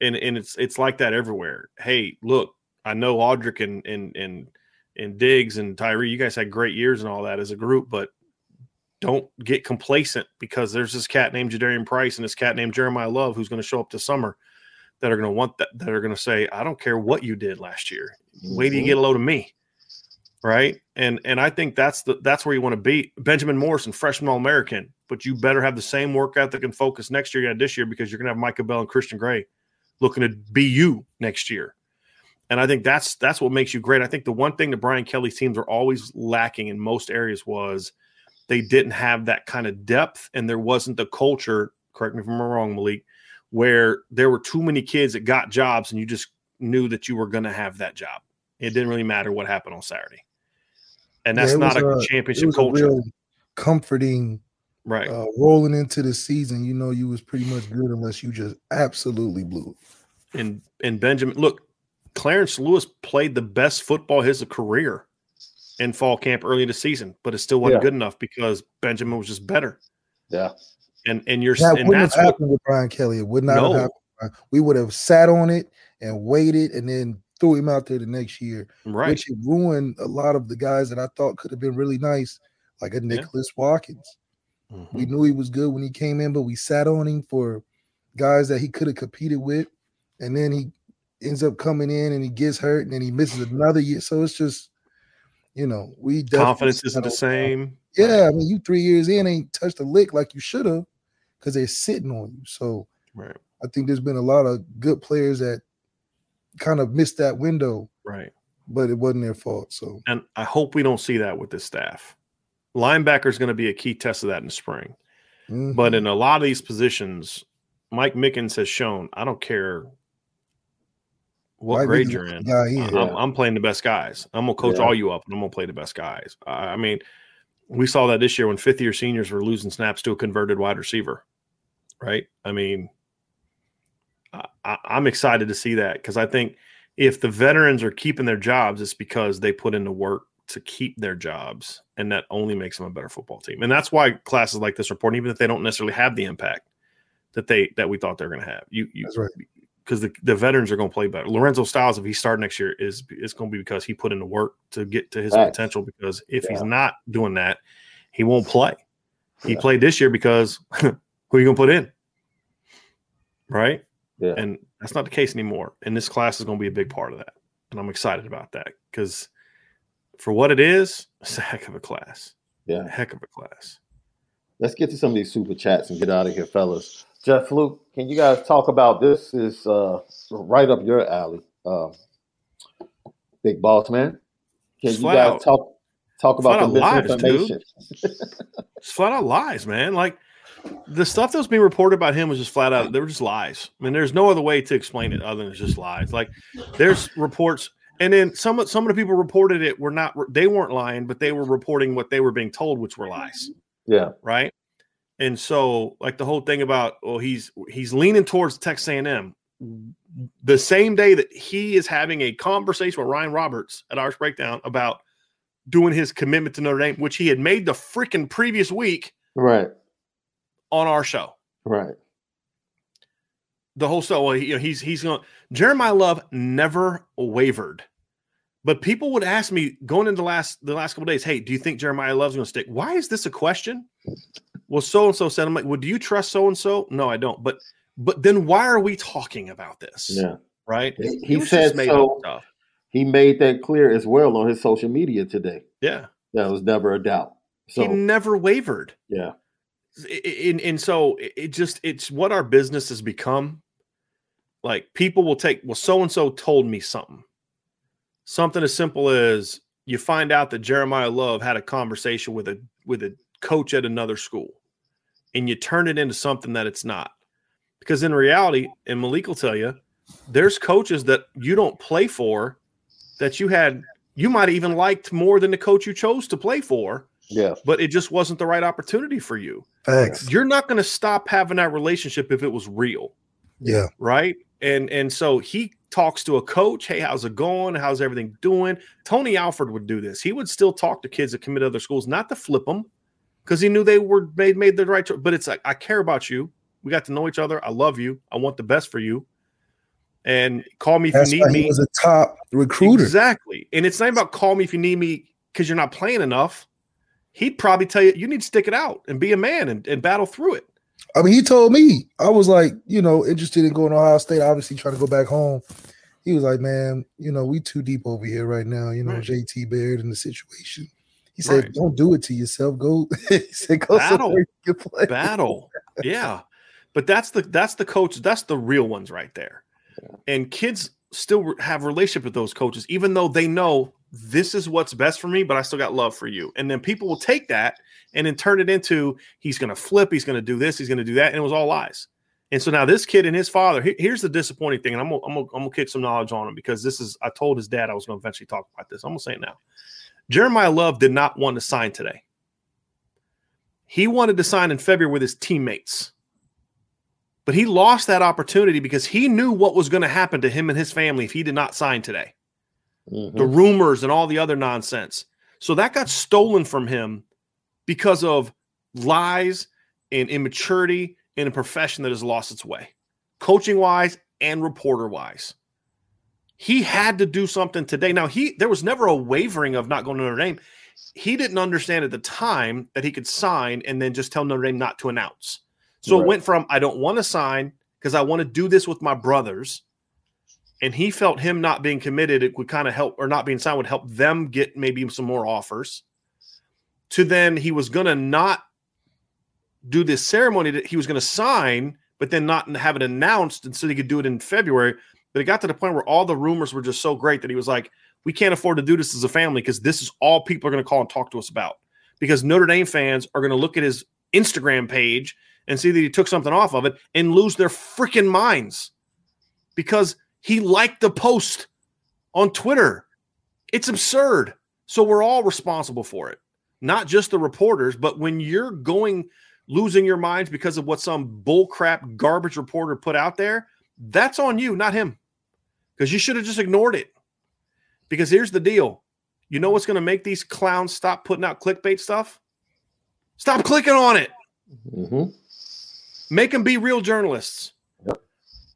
and and it's it's like that everywhere. Hey, look, I know Audric and and and and Diggs and Tyree, you guys had great years and all that as a group, but don't get complacent because there's this cat named Jadarian Price and this cat named Jeremiyah Love who's going to show up this summer that are going to want that that are going to say, I don't care what you did last year. Wait till you get a mm-hmm. load of me. Right. And and I think that's the that's where you want to be. Benjamin Morrison, freshman all American, but you better have the same work ethic and focus next year you had this year because you're gonna have Micah Bell and Christian Gray looking to be you next year. And I think that's that's what makes you great. I think the one thing that Brian Kelly's teams are always lacking in most areas was they didn't have that kind of depth and there wasn't the culture, correct me if I'm wrong, Malik, where there were too many kids that got jobs and you just knew that you were going to have that job. It didn't really matter what happened on Saturday. And that's it not a It championship a culture. real comforting right. uh, rolling into the season. You know, you was pretty much good unless you just absolutely blew and and Benjamin, look, Clarence Lewis played the best football his career in fall camp early in the season, but it still wasn't Yeah. good enough because Benjamin was just better. Yeah. And and you're That and wouldn't that's have what, with Brian Kelly. It would not No. have happened. We would have sat on it and waited, and then threw him out there the next year, right. which it ruined a lot of the guys that I thought could have been really nice, like a Nicholas Watkins. Mhm. We knew he was good when he came in, but we sat on him for guys that he could have competed with, and then he ends up coming in and he gets hurt, and then he misses another year. So it's just, you know, we definitely Confidence isn't the same. Yeah, I mean, you three years in ain't touched a lick like you should have, because they're sitting on you. So Right. I think there's been a lot of good players that kind of missed that window, Right. but it wasn't their fault. So And I hope we don't see that with this staff. Linebacker is going to be a key test of that in the spring. mhm. But in a lot of these positions, Mike Mickens has shown I don't care what Mike grade you're in. I'm, I'm playing the best guys. I'm gonna coach Yeah. all you up, and I'm gonna play the best guys. I I mean, we saw that this year when fifth year seniors were losing snaps to a converted wide receiver, right? I mean, I, I'm excited to see that because I think if the veterans are keeping their jobs, it's because they put in the work to keep their jobs, and that only makes them a better football team. And that's why classes like this report, even if they don't necessarily have the impact that they that we thought they're going to have, you you right. Because the, the veterans are going to play better. Lorenzo Styles, if he start next year, is it's going to be because he put in the work to get to his potential. Because if he's not doing that, he won't play. He Yeah. played this year because [laughs] who are you going to put in? Right? Yeah. And that's not the case anymore. And this class is going to be a big part of that. And I'm excited about that because for what it is, it's a heck of a class. A Yeah. heck of a class. Let's get to some of these super chats and get out of here, fellas. Jeff Luke, can you guys talk about this? Is uh, right up your alley, um, big boss man. Can you guys out- talk talk about the flat lies, misinformation? It's flat out lies, man. Like the stuff that was being reported about him was just flat out. They were just lies. I mean, there's no other way to explain it other than it's just lies. Like there's reports, and then some of some of the people reported it were not. They weren't lying, but they were reporting what they were being told, which were lies, Yeah, right? And so, like the whole thing about, well, he's he's leaning towards Texas A&M. The same day that he is having a conversation with Ryan Roberts at Irish Breakdown about doing his commitment to Notre Dame, which he had made the freaking previous week right, on our show. right. The whole show, well, he- you know, he's he's going. Jeremiyah Love never wavered, but people would ask me going into the last the last couple days, "Hey, do you think Jeremiyah Love's going to stick?" Why is this a question? Well, so and so said, "I'm like, well, do you trust so and so?" No, I don't. But but then why are we talking about this? Yeah, right. he, It he said so. stuff. He made that clear as well on his social media today. Yeah, That was never a doubt. So he never wavered. yeah, and, and so it just it's what our business has become like people will take well so and so told me something something as simple as you find out that Jeremiyah Love had a conversation with a with a coach at another school, and you turn it into something that it's not. Because in reality, and Malik will tell you, there's coaches that you don't play for that you had you might have even liked more than the coach you chose to play for. Yeah. But it just wasn't the right opportunity for you. Facts. You're not going to stop having that relationship if it was real, Yeah. right? And and so he talks to a coach, hey, how's it going? How's everything doing? Tony Alford would do this. He would still talk to kids that commit to other schools, not to flip them, because he knew they were made made the right choice. But it's like I care about you. We got to know each other. I love you. I want the best for you. And call me if That's you need he me. was a top recruiter. Exactly. And it's not about call me if you need me because you're not playing enough. He'd probably tell you you need to stick it out and be a man and, and battle through it. I mean, he told me I was like, you know, interested in going to Ohio State. Obviously, trying to go back home. He was like, man, you know, we too deep over here right now. You know, Right. JT Barrett and the situation. He said, Right. don't do it to yourself. Go. [laughs] he said, go Battle. somewhere you can play. battle. Yeah. But that's the that's the coach, that's the real ones right there. And kids still have relationship with those coaches, even though they know this is what's best for me, but I still got love for you. And then people will take that and then turn it into he's gonna flip, he's gonna do this, he's gonna do that, and it was all lies. And so now this kid and his father, he- here's the disappointing thing, and I'm gonna, I'm gonna, I'm gonna kick some knowledge on him because this is I told his dad I was gonna eventually talk about this. I'm gonna say it now. Jeremiyah Love did not want to sign today. He wanted to sign in February with his teammates. But he lost that opportunity because he knew what was going to happen to him and his family if he did not sign today. Mhm. The rumors and all the other nonsense. So that got stolen from him because of lies and immaturity in a profession that has lost its way, coaching wise and reporter wise. He had to do something today. Now, he there was never a wavering of not going to Notre Dame. He didn't understand at the time that he could sign and then just tell Notre Dame not to announce. So it went from I don't want to sign because I want to do this with my brothers. And he felt him not being committed, it would kind of help, or not being signed would help them get maybe some more offers. To then he was going to not do this ceremony that he was going to sign, but then not have it announced, and so he could do it in February. But it got to the point where all the rumors were just so great that he was like, "We can't afford to do this as a family because this is all people are going to call and talk to us about." Because Notre Dame fans are going to look at his Instagram page and see that he took something off of it and lose their freaking minds because he liked the post on Twitter. It's absurd. So we're all responsible for it, not just the reporters. But when you're going losing your minds because of what some bullcrap garbage reporter put out there, that's on you, not him. Because you should have just ignored it. Because here's the deal you know what's going to make these clowns stop putting out clickbait stuff? Stop clicking on it. Mhm. Make them be real journalists. Yep.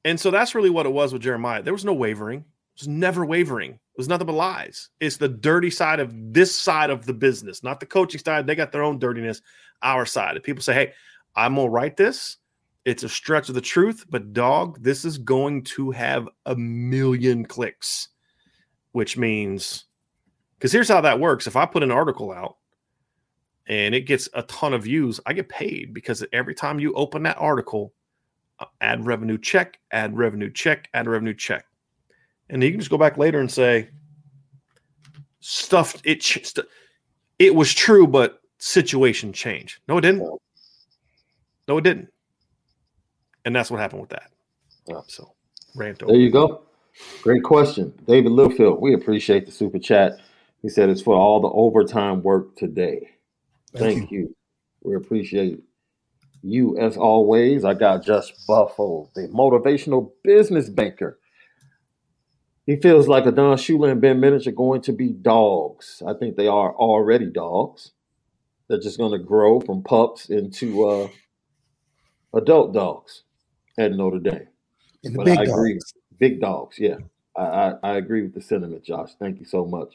And so that's really what it was with Jeremiyah. There was no wavering. It was never wavering. It was nothing but lies. It's the dirty side of this side of the business, not the coaching side. They got their own dirtiness. Our side. If people say, "Hey, I'm gonna write this," it's a stretch of the truth, but dog, this is going to have a million clicks, which means because here's how that works. If I put an article out and it gets a ton of views, I get paid because every time you open that article, uh, ad revenue check, ad revenue check, ad revenue check. And you can just go back later and say, stuff, it, ch- st- it was true, but situation changed. No, it didn't. No, it didn't. And that's what happened with that. Yeah. So, rant There you go. Great question. David Littlefield, we appreciate the super chat. He said it's for all the overtime work today. Thank Thank you. We appreciate you as always. I got Just Buffo, the motivational business banker. He feels like Adon Shuler and Ben Minich are going to be dogs. I think they are already dogs. They're just going to grow from pups into uh, adult dogs at Notre Dame. And the But big I dogs. agree. Big dogs, yeah. I, I, I agree with the sentiment, Josh. Thank you so much.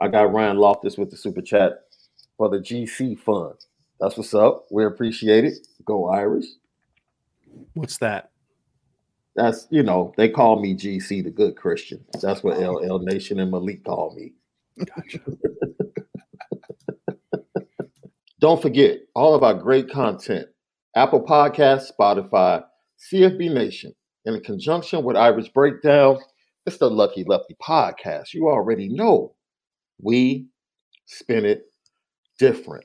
I got Ryan Loftus with the super chat for the GC fund. That's what's up. We appreciate it. Go Irish. What's that? That's you know, they call me GC the good Christian. That's what oh. LL Nation and Malik call me. Gotcha. [laughs] Don't forget all of our great content. Apple Podcasts, Spotify, CFB Nation, in conjunction with Irish Breakdown, it's the Lucky Lefty Podcast. You already know we spin it different.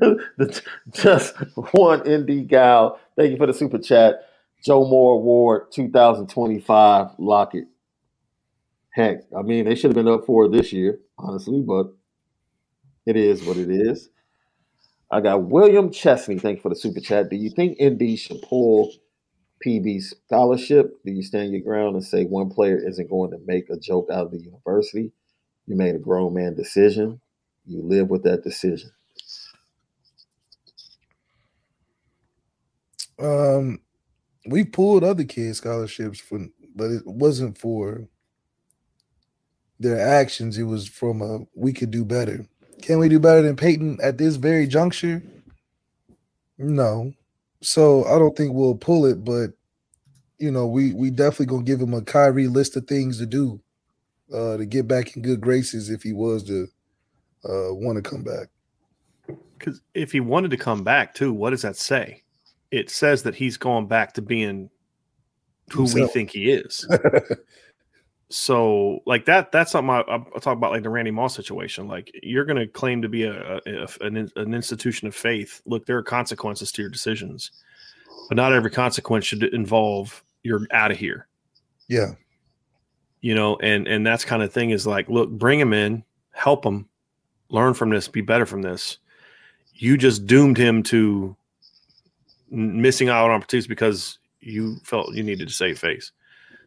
[laughs] just one ND gal. Thank you for the super chat. Joe Moore Award 2025 Lockett. Heck, I mean, they should have been up for it this year, honestly, but it is what it is. I got William Chesney. Thank you for the super chat. Do you think ND should pull PB scholarship? Do you stand your ground and say one player isn't going to make a joke out of the university? You made a grown man decision. You live with that decision. Um, we pulled other kids scholarships for, but it wasn't for their actions. It was from a we could do better. Can we do better than Peyton at this very juncture? No. So I don't think we'll pull it, but you know, we we definitely gonna give him a Kyrie list of things to do uh to get back in good graces if he was to uh want to come back. Because if he wanted to come back too, what does that say? It says that he's going back to being who we think he is. [laughs] so like that that's something I, I talk about like the randy moss situation. Like you're going to claim to be a, a an, an institution of faith. Look there are consequences to your decisions but not every consequence should involve you're out of here. Yeah. you know and and that's kind of thing is like look bring him in help him learn from this be better from this. You just doomed him to missing out on opportunities because you felt you needed to save face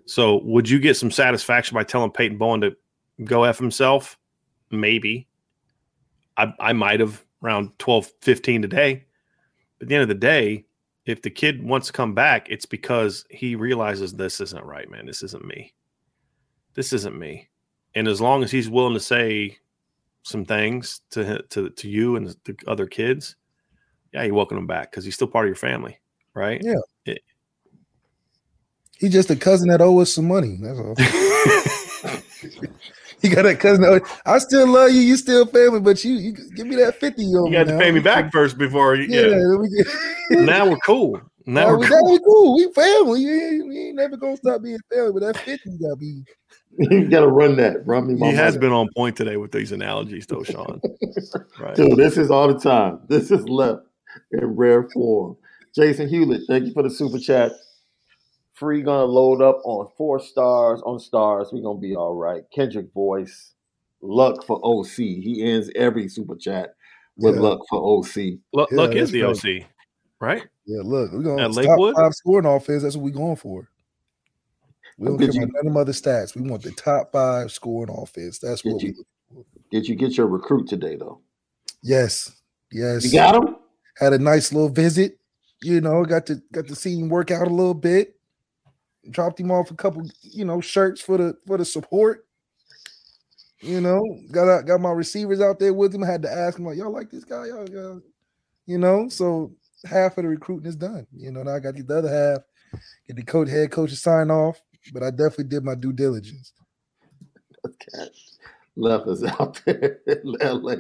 so would you get some satisfaction by telling Peyton Bowen to go F himself? Maybe. I, I might have around 12, 15 today. But at the end of the day, if the kid wants to come back, it's because he realizes this isn't right, man. This isn't me. This isn't me. And as long as he's willing to say some things to to, to you and the other kids, yeah, you welcome him back because he's still part of your family, right? Yeah. He's just a cousin that owes us some money. That's all. [laughs] he got that cousin. That I still love you. You still family, but you, you give me that fifty. You got to pay me back [laughs] first before you. Yeah, Yeah. we get- [laughs] now we're cool. Now Oh, we're we, cool. we cool. We family. We ain't, we ain't never gonna stop being family. But that fifty got to be. you got to run that. Run me my He has money. been on point today with these analogies, though, Sean. Right. Dude, this is all the time. This is left in rare form. Jason Hewlett, thank you for the super chat. Free gonna load up on four stars on stars. we gonna be all right. Kendrick voice. Luck for OC. He ends every super chat with Yeah. luck for OC. Luck, Yeah, Luck is that's the OC, right? Yeah, look, we're gonna At top Lakewood? five scoring offense. That's what we're going for. We don't Did care you- about none of them other stats. We want the top five scoring offense. That's what you- we. Did you get your recruit today though? Yes, yes. You got him? Had a nice little visit. You know, got to got to see him work out a little bit. Dropped him off a couple, you know, shirts for the for the support. You know, got out, got my receivers out there with him. Had to ask him like, y'all like this guy, y'all, y'all, you know. So half of the recruiting is done. You know, now I got the other half. Get the coach, head coach to sign off, but I definitely did my due diligence. Cat left us out there [laughs] LA.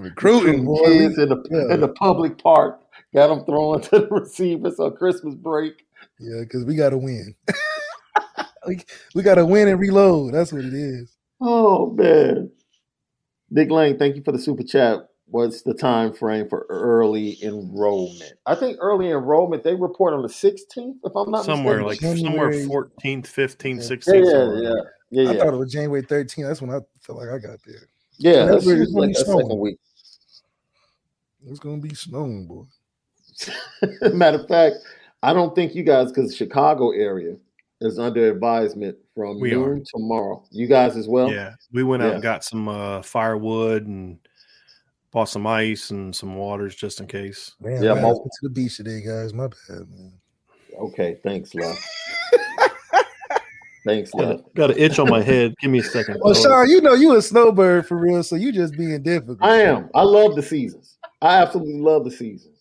Recruiting, boy. kids in the Yeah. in the public park. Got them throwing [laughs] to the receivers on Christmas break. Yeah, because we got to win. [laughs] we, we got to win and reload. That's what it is. Oh man. Nick Lane, thank you for the super chat. what's the time frame for early enrollment? I think early enrollment they report on the 16th, if I'm not somewhere mistaken. like somewhere 14th, 15th, 16th. yeah, yeah, somewhere yeah, yeah, I yeah. thought it was January 13th. That's when I felt like I got there. yeah, that's Whenever it's usually like gonna that be snowing. second week. It's gonna be snowing, boy. [laughs] Matter of fact, I don't think you guys, because Chicago area is under advisement from We noon tomorrow. You guys as well? yeah, we went out Yeah. and got some uh, firewood and bought some ice and some waters just in case. Man, Yeah, yeah, Mo- to the beach today, guys. My bad, man. Okay, thanks, love. [laughs] thanks, Got love. a, got an itch on my head. Give me a second. Well. Sean, you know you a snowbird for real, so you just being difficult. I am. I love the seasons. I absolutely love the seasons.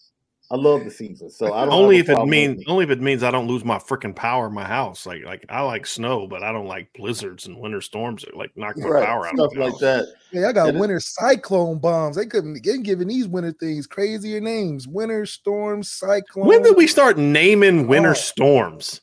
I love the seasons. So I don't only if it means only if it means I don't lose my freaking power in my house. Like like I like snow, but I don't like blizzards and winter storms that like knock my right, power out. stuff of my like house. that. Yeah, I got And it- winter cyclone bombs. They couldn't get giving these winter things crazier names. Winter storm, cyclone. When did we start naming winter Oh. storms?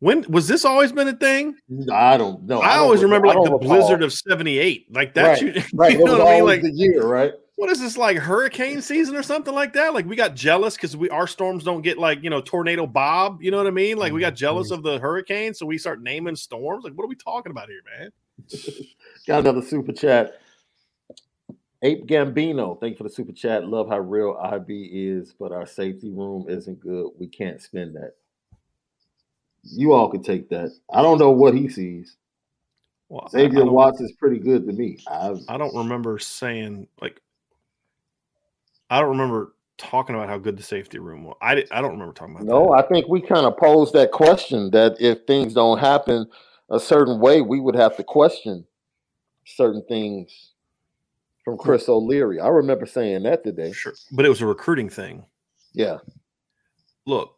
When was this always been a thing? I don't know. I, don't always re- remember like the recall. blizzard of '78, like that. Right, You, [laughs] Right, you know what I mean? Like, the year, right? What is this like hurricane season or something like that? Like we got jealous because we our storms don't get like you know tornado Bob. You know what I mean? Like we got mm-hmm, jealous mm-hmm. of the hurricane, so we start naming storms. Like what are we talking about here, man? [laughs] Got another super chat. Ape Gambino, thank you for the super chat. Love how real IB is, but our safety room isn't good. We can't spend that. You all can take that. I don't know what he sees. Well, Xavier Watts is pretty good to me. I, I don't remember saying like I don't remember talking about how good the safety room was. I, I don't remember talking about it. no, that. I think we kind of posed that question that if things don't happen a certain way, we would have to question certain things from Chris O'Leary. I remember saying that today. Sure. But it was a recruiting thing. Yeah. Look,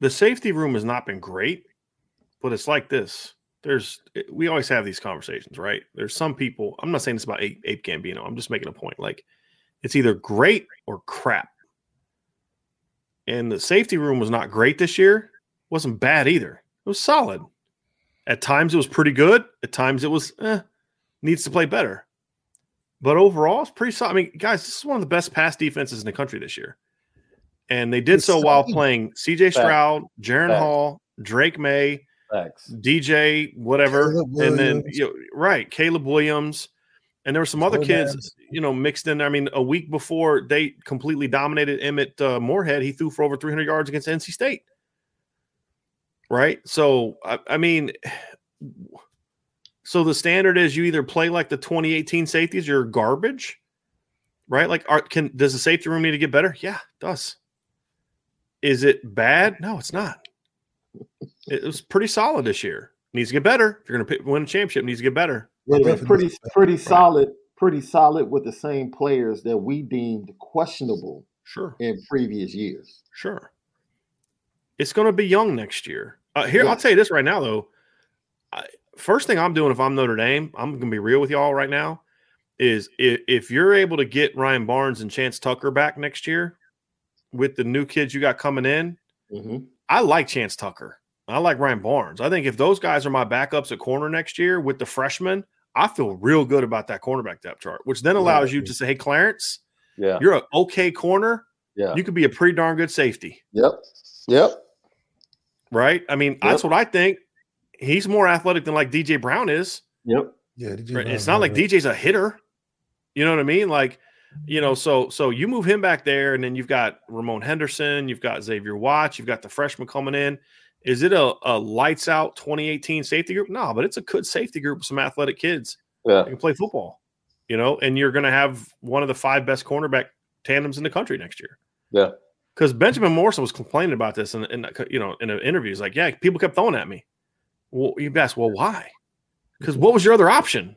the safety room has not been great, but it's like this. There's eh, we always have these conversations, right? There's some people, I'm not saying this about Ape, Ape Gambino. I'm just making a point. Like it's either great or crap. And the safety room was not great this year. Wasn't bad either. It was solid. At times it was pretty good. At times it was eh, needs to play better. But overall, it's pretty solid. I mean, guys, this is one of the best pass defenses in the country this year. And they did It's so while playing CJ Stroud, Jaren Facts. Hall, Drake Maye, Facts. DJ, whatever, and then you know, right, Caleb Williams, and there were some other Joe kids, Nance. you know, mixed in there. I mean, a week before they completely dominated Emmett uh, Morehead, he threw for over 300 yards against NC State. Right, so I, I mean, so the standard is you either play like the 2018 safeties, you're garbage, right? Like, are, can does the safety room need to get better? Yeah, it does. Is it bad? No, it's not. It was pretty solid this year. Needs to get better. If you're going to win a championship, needs to get better. Wait a minute, pretty pretty solid, pretty solid with the same players that we deemed questionable Sure, in previous years. sure. It's going to be young next year. Uh, here, Yeah. I'll tell you this right now, though. I, first thing I'm doing if I'm Notre Dame, I'm going to be real with y'all right now. Is if, if you're able to get Ryan Barnes and Chance Tucker back next year with the new kids you got coming in, Mhm. I like Chance Tucker. I like Ryan Barnes. I think if those guys are my backups at corner next year with the freshmen, I feel real good about that cornerback depth chart, which then allows you to say, hey, Clarence, Yeah. you're an okay corner. Yeah. You could be a pretty darn good safety, Yep. Yep. right? I mean, that's what I think. He's more athletic than like DJ Brown is. Yep. Yeah, Right? It's not like man. DJ's a hitter. You know what I mean? Like, you know, so so you move him back there, and then you've got Ramon Henderson, you've got Xavier Watts, you've got the freshman coming in. Is it a, a lights out 2018 safety group? No, but it's a good safety group with some athletic kids Yeah. that can play football. You know, and you're going to have one of the five best cornerback tandems in the country next year. Yeah. Because Benjamin Morrison was complaining about this, in, in you know, in an interview, he's like, "Yeah, people kept throwing at me." Well, you ask, well, why? Because what was your other option?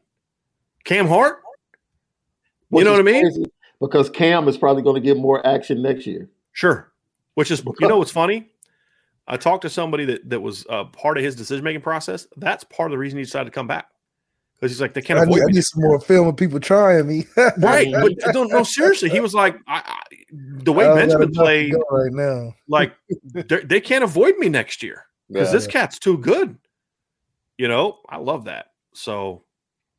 Cam Hart? You Which know what I mean? Because Cam is probably going to get more action next year. Sure. Which is, you know, what's funny? I talked to somebody that that was uh, part of his decision making process. That's part of the reason he decided to come back because he's like, they can't I avoid need, I me. need some more film of people trying me. [laughs] right? But no, no, seriously, he was like, I, I, the way I got Benjamin played, right now. like they're- can't avoid me next year because Yeah. this cat's too good. You know, I love that. So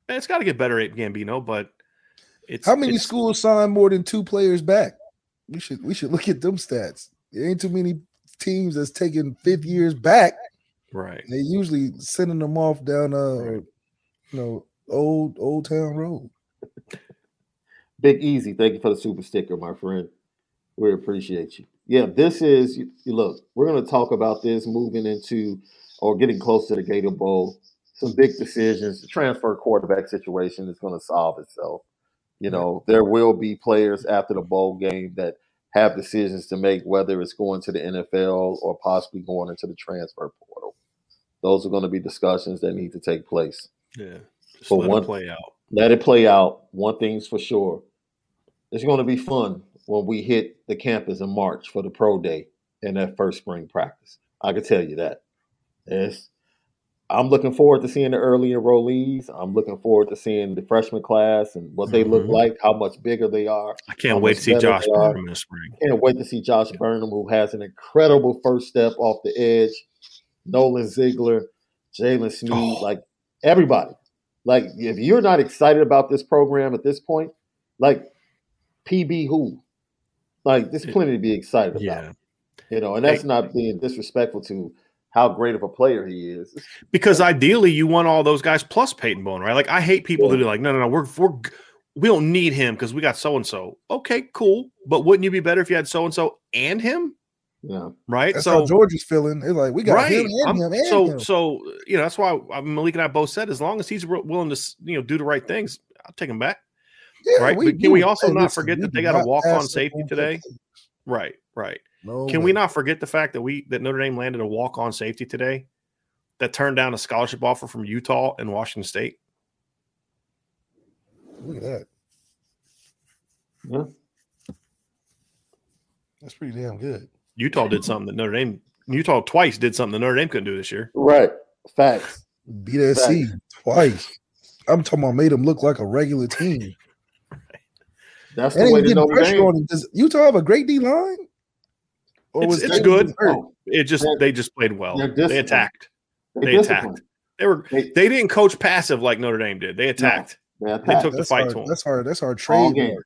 man, it's got to get better at Gambino, but It's How many it's- schools sign more than two players back? We should we should look at them stats. There ain't too many teams that's taking fifth years back. Right. They usually sending them off down uh you know old old town road. Big Easy, thank you for the super sticker, my friend. We appreciate you. Yeah, this is you, you look. We're going to talk about this moving into or getting close to the Gator Bowl. Some big decisions. The transfer quarterback situation is going to solve itself. You know, there will be players after the bowl game that have decisions to make, whether it's going to the NFL or possibly going into the transfer portal. Those are going to be discussions that need to take place. Yeah. Just For let one- it play out. let it play out. One thing's for sure. It's going to be fun when we hit the campus in March for the pro day and that first spring practice. I can tell you that. It's, I'm looking forward to seeing the early enrollees. I'm looking forward to seeing the freshman class and what they look Mhm. like, how much bigger they are. I can't wait to see Josh. Burnham the spring. Can't wait to see Josh Burnham, who has an incredible first step off the edge. Nolan Ziegler, Jaylen Sneed, Oh. like everybody. Like if you're not excited about this program at this point, like PB who? Like there's plenty to be excited about. Yeah. You know, and that's not being disrespectful to how great of a player he is. Because ideally, you want all those guys plus Peyton Bowen, right? Like I hate people that are like, no, no, no, we're we're we don't need him because we got so and so. Okay, cool, but wouldn't you be better if you had so and so and him, Yeah. right? That's so how Georgia's feeling. They're like, we got right, him and I'm- him and so him. so you know that's why uh, Malik and I both said as long as he's wi- willing to you know do the right things, I'll take him back. Yeah, right, but can we do. also not forget that they got a walk-on safety today? football. Right, right. No Can way. we not forget the fact that we that Notre Dame landed a walk on safety today that turned down a scholarship offer from Utah and Washington State? Look at that. Yeah. That's pretty damn good. Utah did something that Notre Dame Utah twice did something that Notre Dame couldn't do this year. Right. Facts. Beat SC twice. I'm talking about made them look like a regular team. That's And the way they to getting Notre pressure Dame. on them. Does Utah have a great D line? Or It's- it's good. hurt? It just They're- they just played well. they're They disciplined. attacked. they They attacked. They were They, they didn't coach passive like Notre Dame did. They attacked. they They attacked. took the That's fight our, to 'em. that's our that's our All trade. game.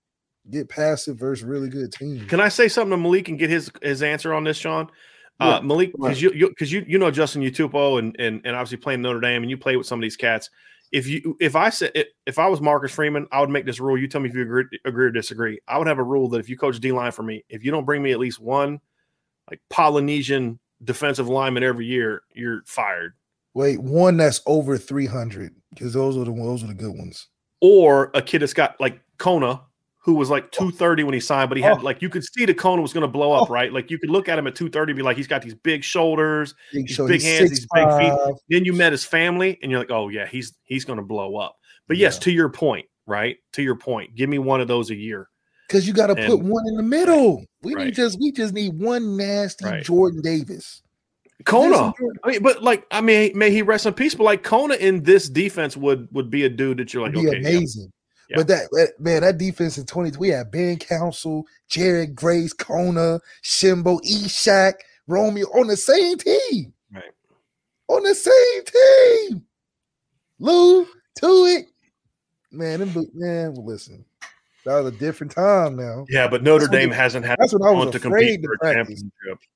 Get passive versus really good team. Can I say something to Malik and get his his answer on this, Sean? Yeah, Uh, Malik, go ahead. because you you because you you know Justin Utupo and, and and obviously playing Notre Dame and you play with some of these cats. If you if I said if I was Marcus Freeman, I would make this rule. You tell me if you agree, agree or disagree. I would have a rule that if you coach D line for me, if you don't bring me at least one like Polynesian defensive lineman every year, you're fired. Wait, one that's over 300 because those are the those are the good ones. Or a kid that's got like Kona, who was like 230 when he signed, but he had Oh. like you could see the Kona was going to blow up, oh. right? Like you could look at him at 230, and be like, he's got these big shoulders, Big These show, big hands, these big feet. then you met his family and you're like oh yeah he's he's going to blow up but yes Yeah. to your point right to your point give me one of those a year Because you got to put one in the middle. We Right. need just we just need one nasty Right. Jordan Davis. kona i mean but like i mean may he rest in peace but like kona in this defense would would be a dude that you're like be okay amazing. Yeah. But that man, that defense in 20, we had Ben Councell, Jarrett Grace, Kona, Shimbo, Eshak, Romeo on the same team. Right. On the same team. Lou, to it. Man, them, bo- man, listen. That was a different time now. yeah but notre That's dame they- hasn't had That's what I was one to afraid compete to for a practice. championship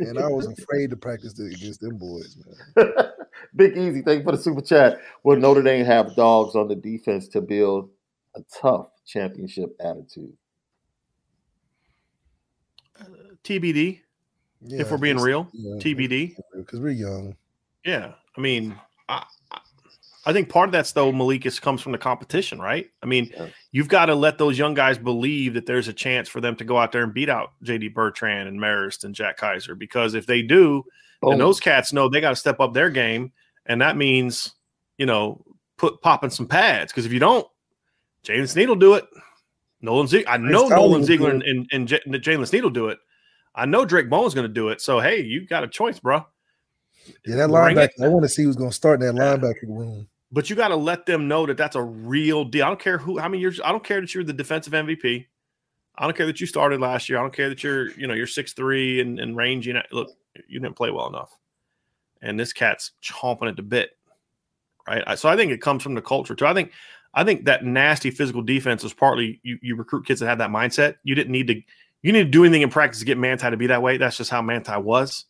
And I was afraid to practice against them boys, man. [laughs] Big Easy, thank you for the super chat. Will Notre Dame have dogs on the defense to build a tough championship attitude? Uh, tbd if we're being real tbd Because we're young. Yeah, I mean, I, I- think part of that's though, Malikus comes from the competition, right? I mean, Yeah. you've got to let those young guys believe that there's a chance for them to go out there and beat out JD Bertrand and Marist and Jack Kaiser, because if they do, Boom. and those cats know they got to step up their game, and that means, you know, put popping some pads. Because if you don't, Jaylen Sneed will do it. Nolan Ziegler, I know Nolan Ziegler and, and, and J- Jalen Sneed will do it. I know Drayk Bowen's going to do it. So hey, you got a choice, bro. Yeah, that Bring it. linebacker. I want to see who's going to start in that linebacker room. But you got to let them know that that's a real deal. I don't care who, how many years. I don't care that you're the defensive MVP. I don't care that you started last year. I don't care that you're, you know, you're six three and, and range. You know, look, you didn't play well enough, and this cat's chomping at the bit. right? So I think it comes from the culture too. I think I think that nasty physical defense was partly you, you recruit kids that have that mindset. You didn't need to you need to do anything in practice to get Manti to be that way. That's just how Manti was.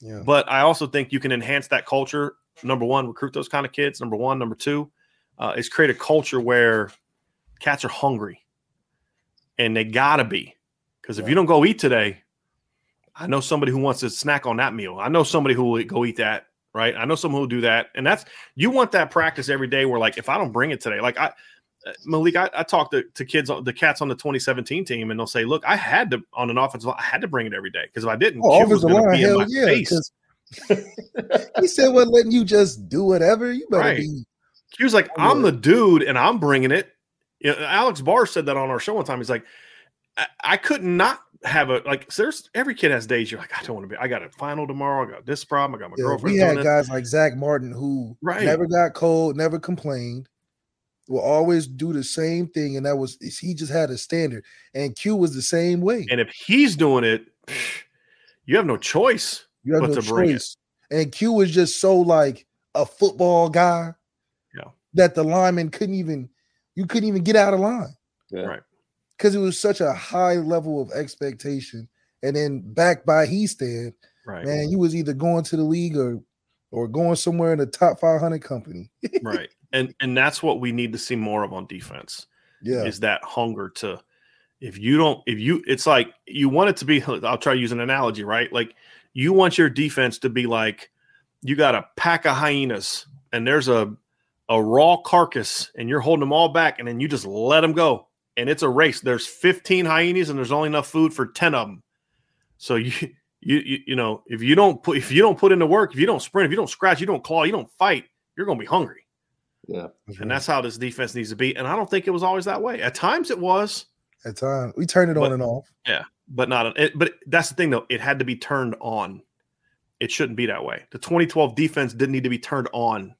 Yeah. But I also think you can enhance that culture. Number one, recruit those kind of kids. Number one, number two, uh, is create a culture where cats are hungry, and they gotta be. Because if you don't go eat today, I know somebody who wants to snack on that meal. I know somebody who will go eat that. Right. I know someone who will do that, and that's you want that practice every day. Where like if I don't bring it today, like I. uh, Malik, I, I talk to, to kids, the cats on the 2017 team, and they'll say, "Look, I had to on an offensive line, I had to bring it every day because if I didn't, Oh, Q was gonna be in my yeah. face." He said, "Well, letting you just do whatever? You better Right. be." He was like, I'm the dude and I'm bringing it. You know, Alex Barr said that on our show one time. He's like, I, I could not have a like. There's every kid has days. You're like, I don't want to be. I got a final tomorrow. I got this problem. I got my Yeah, girlfriend. we had this. guys like Zach Martin who Right. never got cold, never complained, will always do the same thing, and that was he just had a standard. And Q was the same way. And if he's doing it, you have no choice. You have but no to bring it. choice. And Q was just so like a football guy Yeah. that the lineman couldn't even you couldn't even get out of line Yeah. Right. because it was such a high level of expectation. And then back by he stand, Right. man, you was either going to the league or or going somewhere in the top 500 company. [laughs] right. And and that's what we need to see more of on defense. Yeah. is that hunger to if you don't if you it's like you want it to be i'll try to use an analogy right like you want your defense to be like you got a pack of hyenas and there's a a raw carcass and you're holding them all back and then you just let them go and it's a race there's 15 hyenas and there's only enough food for 10 of them so you you you, you know if you don't put if you don't put in the work if you don't sprint if you don't scratch you don't claw you don't fight you're going to be hungry Yeah. and that's how this defense needs to be. And I don't think it was always that way. At times it was, at times we turned it But- on and off. But not. It, but that's the thing, though. It had to be turned on. It shouldn't be that way. The 2012 defense didn't need to be turned on.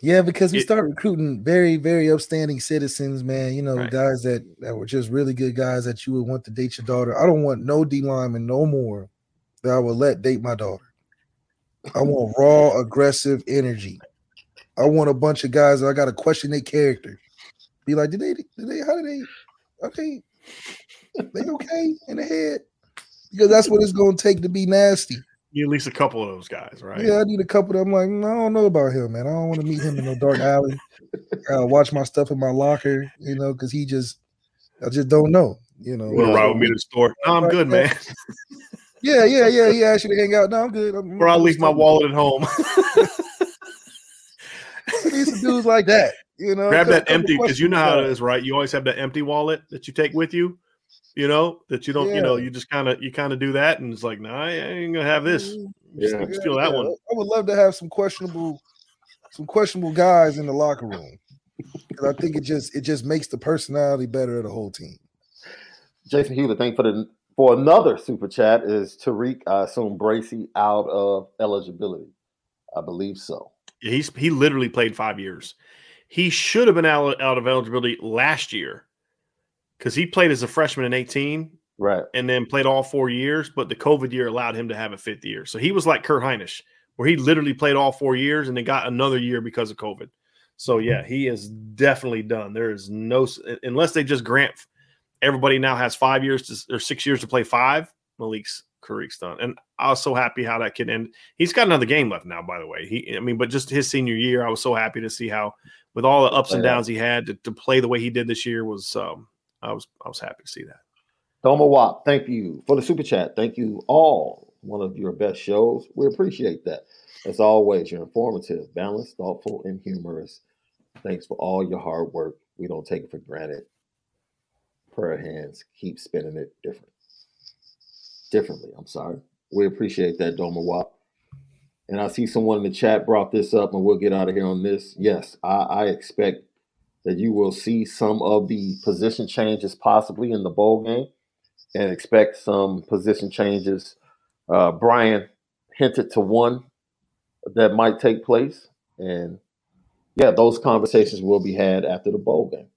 Yeah, because we It- start recruiting very, very upstanding citizens, man. You know, Right. guys that, that were just really good guys that you would want to date your daughter. I don't want no D lineman no more that I would let date my daughter. I want raw, aggressive energy. I want a bunch of guys that I got to question their character. Be like, did they, did they, how did they, are they, okay in the head? Because that's what it's going to take to be nasty. You need at least a couple of those guys, right? Yeah, I need a couple. Of, I'm like, "Mm, I don't know about him, man. I don't want to meet him in no dark alley. Uh, watch my stuff in my locker, you know, because he just, I just don't know, you know. Want to ride with me to the store? No, I'm good, man. [laughs] Yeah, yeah, yeah. He asked you to hang out. No, I'm good. I'm, Or I'll leave my wallet at home. [laughs] Some dudes like that, you know. Grab that empty because you know how it is, right? You always have that empty wallet that you take with you. You know that you don't. You know you just kind of you kind of do that, and it's like, nah, I ain't gonna have this. Mm, Just Yeah. steal that yeah. one. I would love to have some questionable, some questionable guys in the locker room because I think it just it just makes the personality better of the whole team. Jason Hewlett, thank you for the for another super chat. Is Tariq, I assume Bracy out of eligibility? I believe so. He's he literally played five years. He should have been out, out of eligibility last year because he played as a freshman in 18 Right. and then played all four years, but the COVID year allowed him to have a fifth year. So he was like Kurt Hinish, where he literally played all four years and then got another year because of COVID. So yeah, he is definitely done. There is no unless they just grant everybody now has five years to, or six years to play five. Malik's Karik's done, and I was so happy how that kid ended. He's got another game left now, by the way. He, I mean, but just his senior year, I was so happy to see how, with all the ups and downs he had, to, to play the way he did this year was. Um, I was I was happy to see that. Doma Wap, thank you for the super chat. Thank you all. One of your best shows. We appreciate that. As always, you're informative, balanced, thoughtful, and humorous. Thanks for all your hard work. We don't take it for granted. Prayer hands, keep spinning it different. Differently, I'm sorry. We appreciate that, Doma Wap. And I see someone in the chat brought this up, and we'll get out of here on this. Yes, I, I expect that you will see some of the position changes possibly in the bowl game and expect some position changes. Uh, Brian hinted to one that might take place. And yeah, those conversations will be had after the bowl game.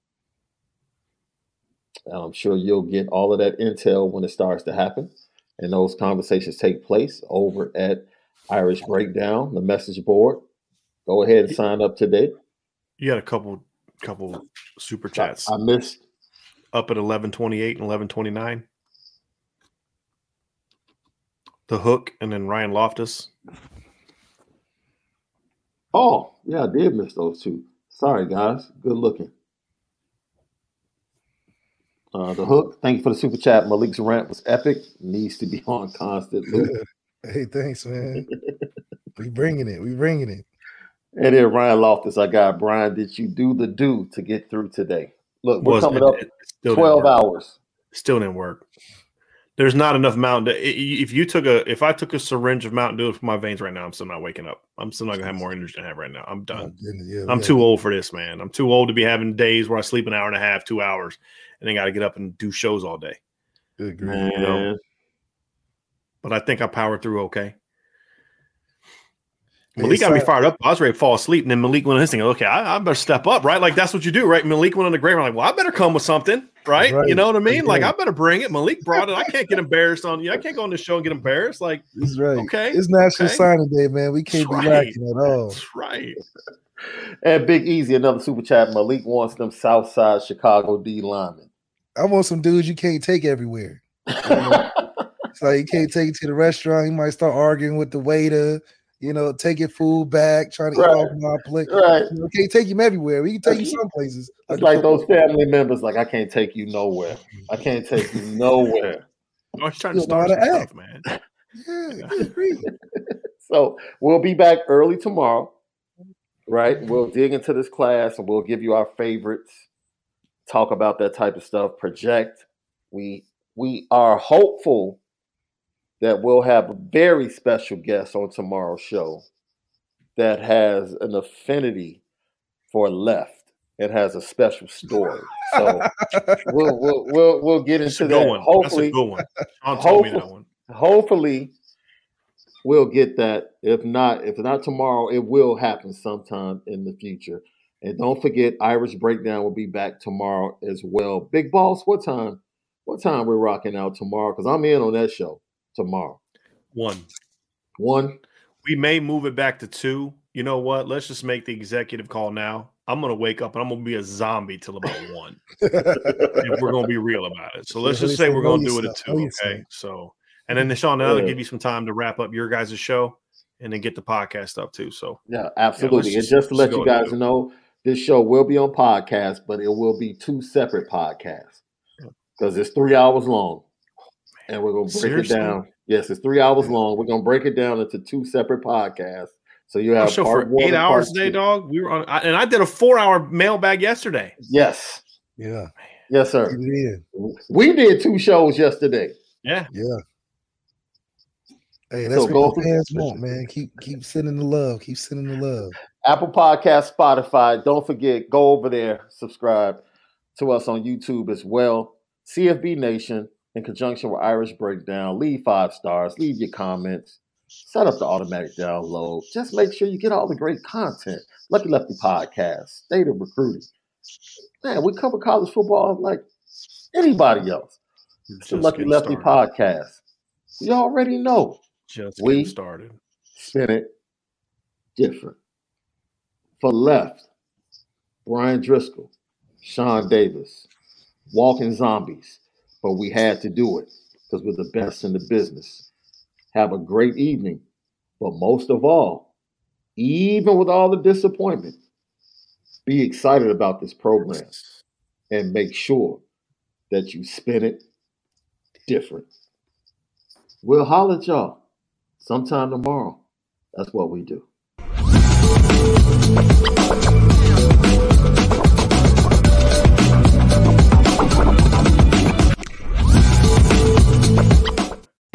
And I'm sure you'll get all of that intel when it starts to happen. And those conversations take place over at Irish Breakdown, the message board. Go ahead and sign up today. You had a couple couple super chats. I, I missed up at 1128 and 1129. The hook and then Ryan Loftus. Oh, yeah, I did miss those two. Sorry, guys. Good looking. Uh, the hook. Thank you for the super chat. Malik's rant was epic. Needs to be [laughs] on constant loop. [laughs] hey, thanks, man. we bringing it. We bringing it. And then Ryan Loftus, I got Brian. Did you do the do to get through today? Look, we're coming up twelve hours. Still didn't work. There's not enough Mountain Dew. If you took a, if I took a syringe of Mountain Dew for my veins right now, I'm still not waking up. I'm still not gonna have more energy than I have right now. I'm done. Oh, yeah, I'm yeah. too old for this, man. I'm too old to be having days where I sleep an hour and a half, two hours, and then got to get up and do shows all day. Good, you know? But I think I powered through okay. Malik got me fired up. I was ready to fall asleep, and then Malik went on his thing. Okay, I, I, better step up, right? Like that's what you do, right? Malik went on the grave. I'm like, well, I better come with something, right? right. You know what I mean? Like I better bring it. Malik brought it. I can't get embarrassed on you. I can't go on the show and get embarrassed. Like, he's right. Okay, it's National okay. Signing Day, man. We can't that's be right. lacking at all. That's right. [laughs] And Big Easy, another super chat. Malik wants them South Side Chicago D linemen. I want some dudes you can't take everywhere. [laughs] so you can't take it to the restaurant. You might start arguing with the waiter you know, taking food back, trying to right. eat off my plate. Right. You know, can't take him everywhere. We can take you some places. It's like, like those family members, like I can't take you nowhere. I can't take you nowhere. [laughs] I was trying to start some stuff, man. [laughs] Yeah, I [laughs] so we'll be back early tomorrow, right? We'll dig into this class and we'll give you our favorites, talk about that type of stuff, project. We we are hopeful that we'll have a very special guest on tomorrow's show that has an affinity for left. It has a special story. So [laughs] we'll, we'll we'll we'll get into that. One. Hopefully, That's a good one. hopefully, me that one. Hopefully, we'll get that. If not, if not tomorrow, it will happen sometime in the future. And don't forget, Irish Breakdown will be back tomorrow as well. Big Boss, what time? What time we're rocking out tomorrow? Because I'm in on that show tomorrow? One. One. We may move it back to two. You know what? Let's just make the executive call now. I'm gonna wake up and I'm gonna be a zombie till about [laughs] one. if we're gonna be real about it. So let's just say we're gonna do it at two. Okay. So and then Sean, that'll give you some time to wrap up your guys' show and then get the podcast up too. So yeah, absolutely. Yeah, just, and just to let you guys know, this show will be on podcast, but it will be two separate podcasts because it's three hours long and we're gonna break Seriously? it down. Yes, it's three hours long. We're gonna break it down into two separate podcasts. So you have a show for eight hours today, dog. We were on, and I did a four-hour mailbag yesterday. Yes. Yeah. Yes, sir. Did. We did two shows yesterday. Yeah. Yeah. Hey, that's so what the fans want, man. Keep keep sending the love. Keep sending the love. Apple Podcast, Spotify. Don't forget, go over there, subscribe to us on YouTube as well. CFB Nation in conjunction with Irish Breakdown. Leave five stars, leave your comments, set up the automatic download. Just make sure you get all the great content. Lucky Lefty Podcast, State of Recruiting. Man, we cover college football like anybody else. It's the Lucky Lefty started. Podcast. You already know. Just we started. Spin it different. For left, Bryan Driskill, Sean Davis, Walking Zombies, but we had to do it because we're the best in the business. Have a great evening. But most of all, even with all the disappointment, be excited about this program and make sure that you spin it different. We'll holler at y'all sometime tomorrow. That's what we do.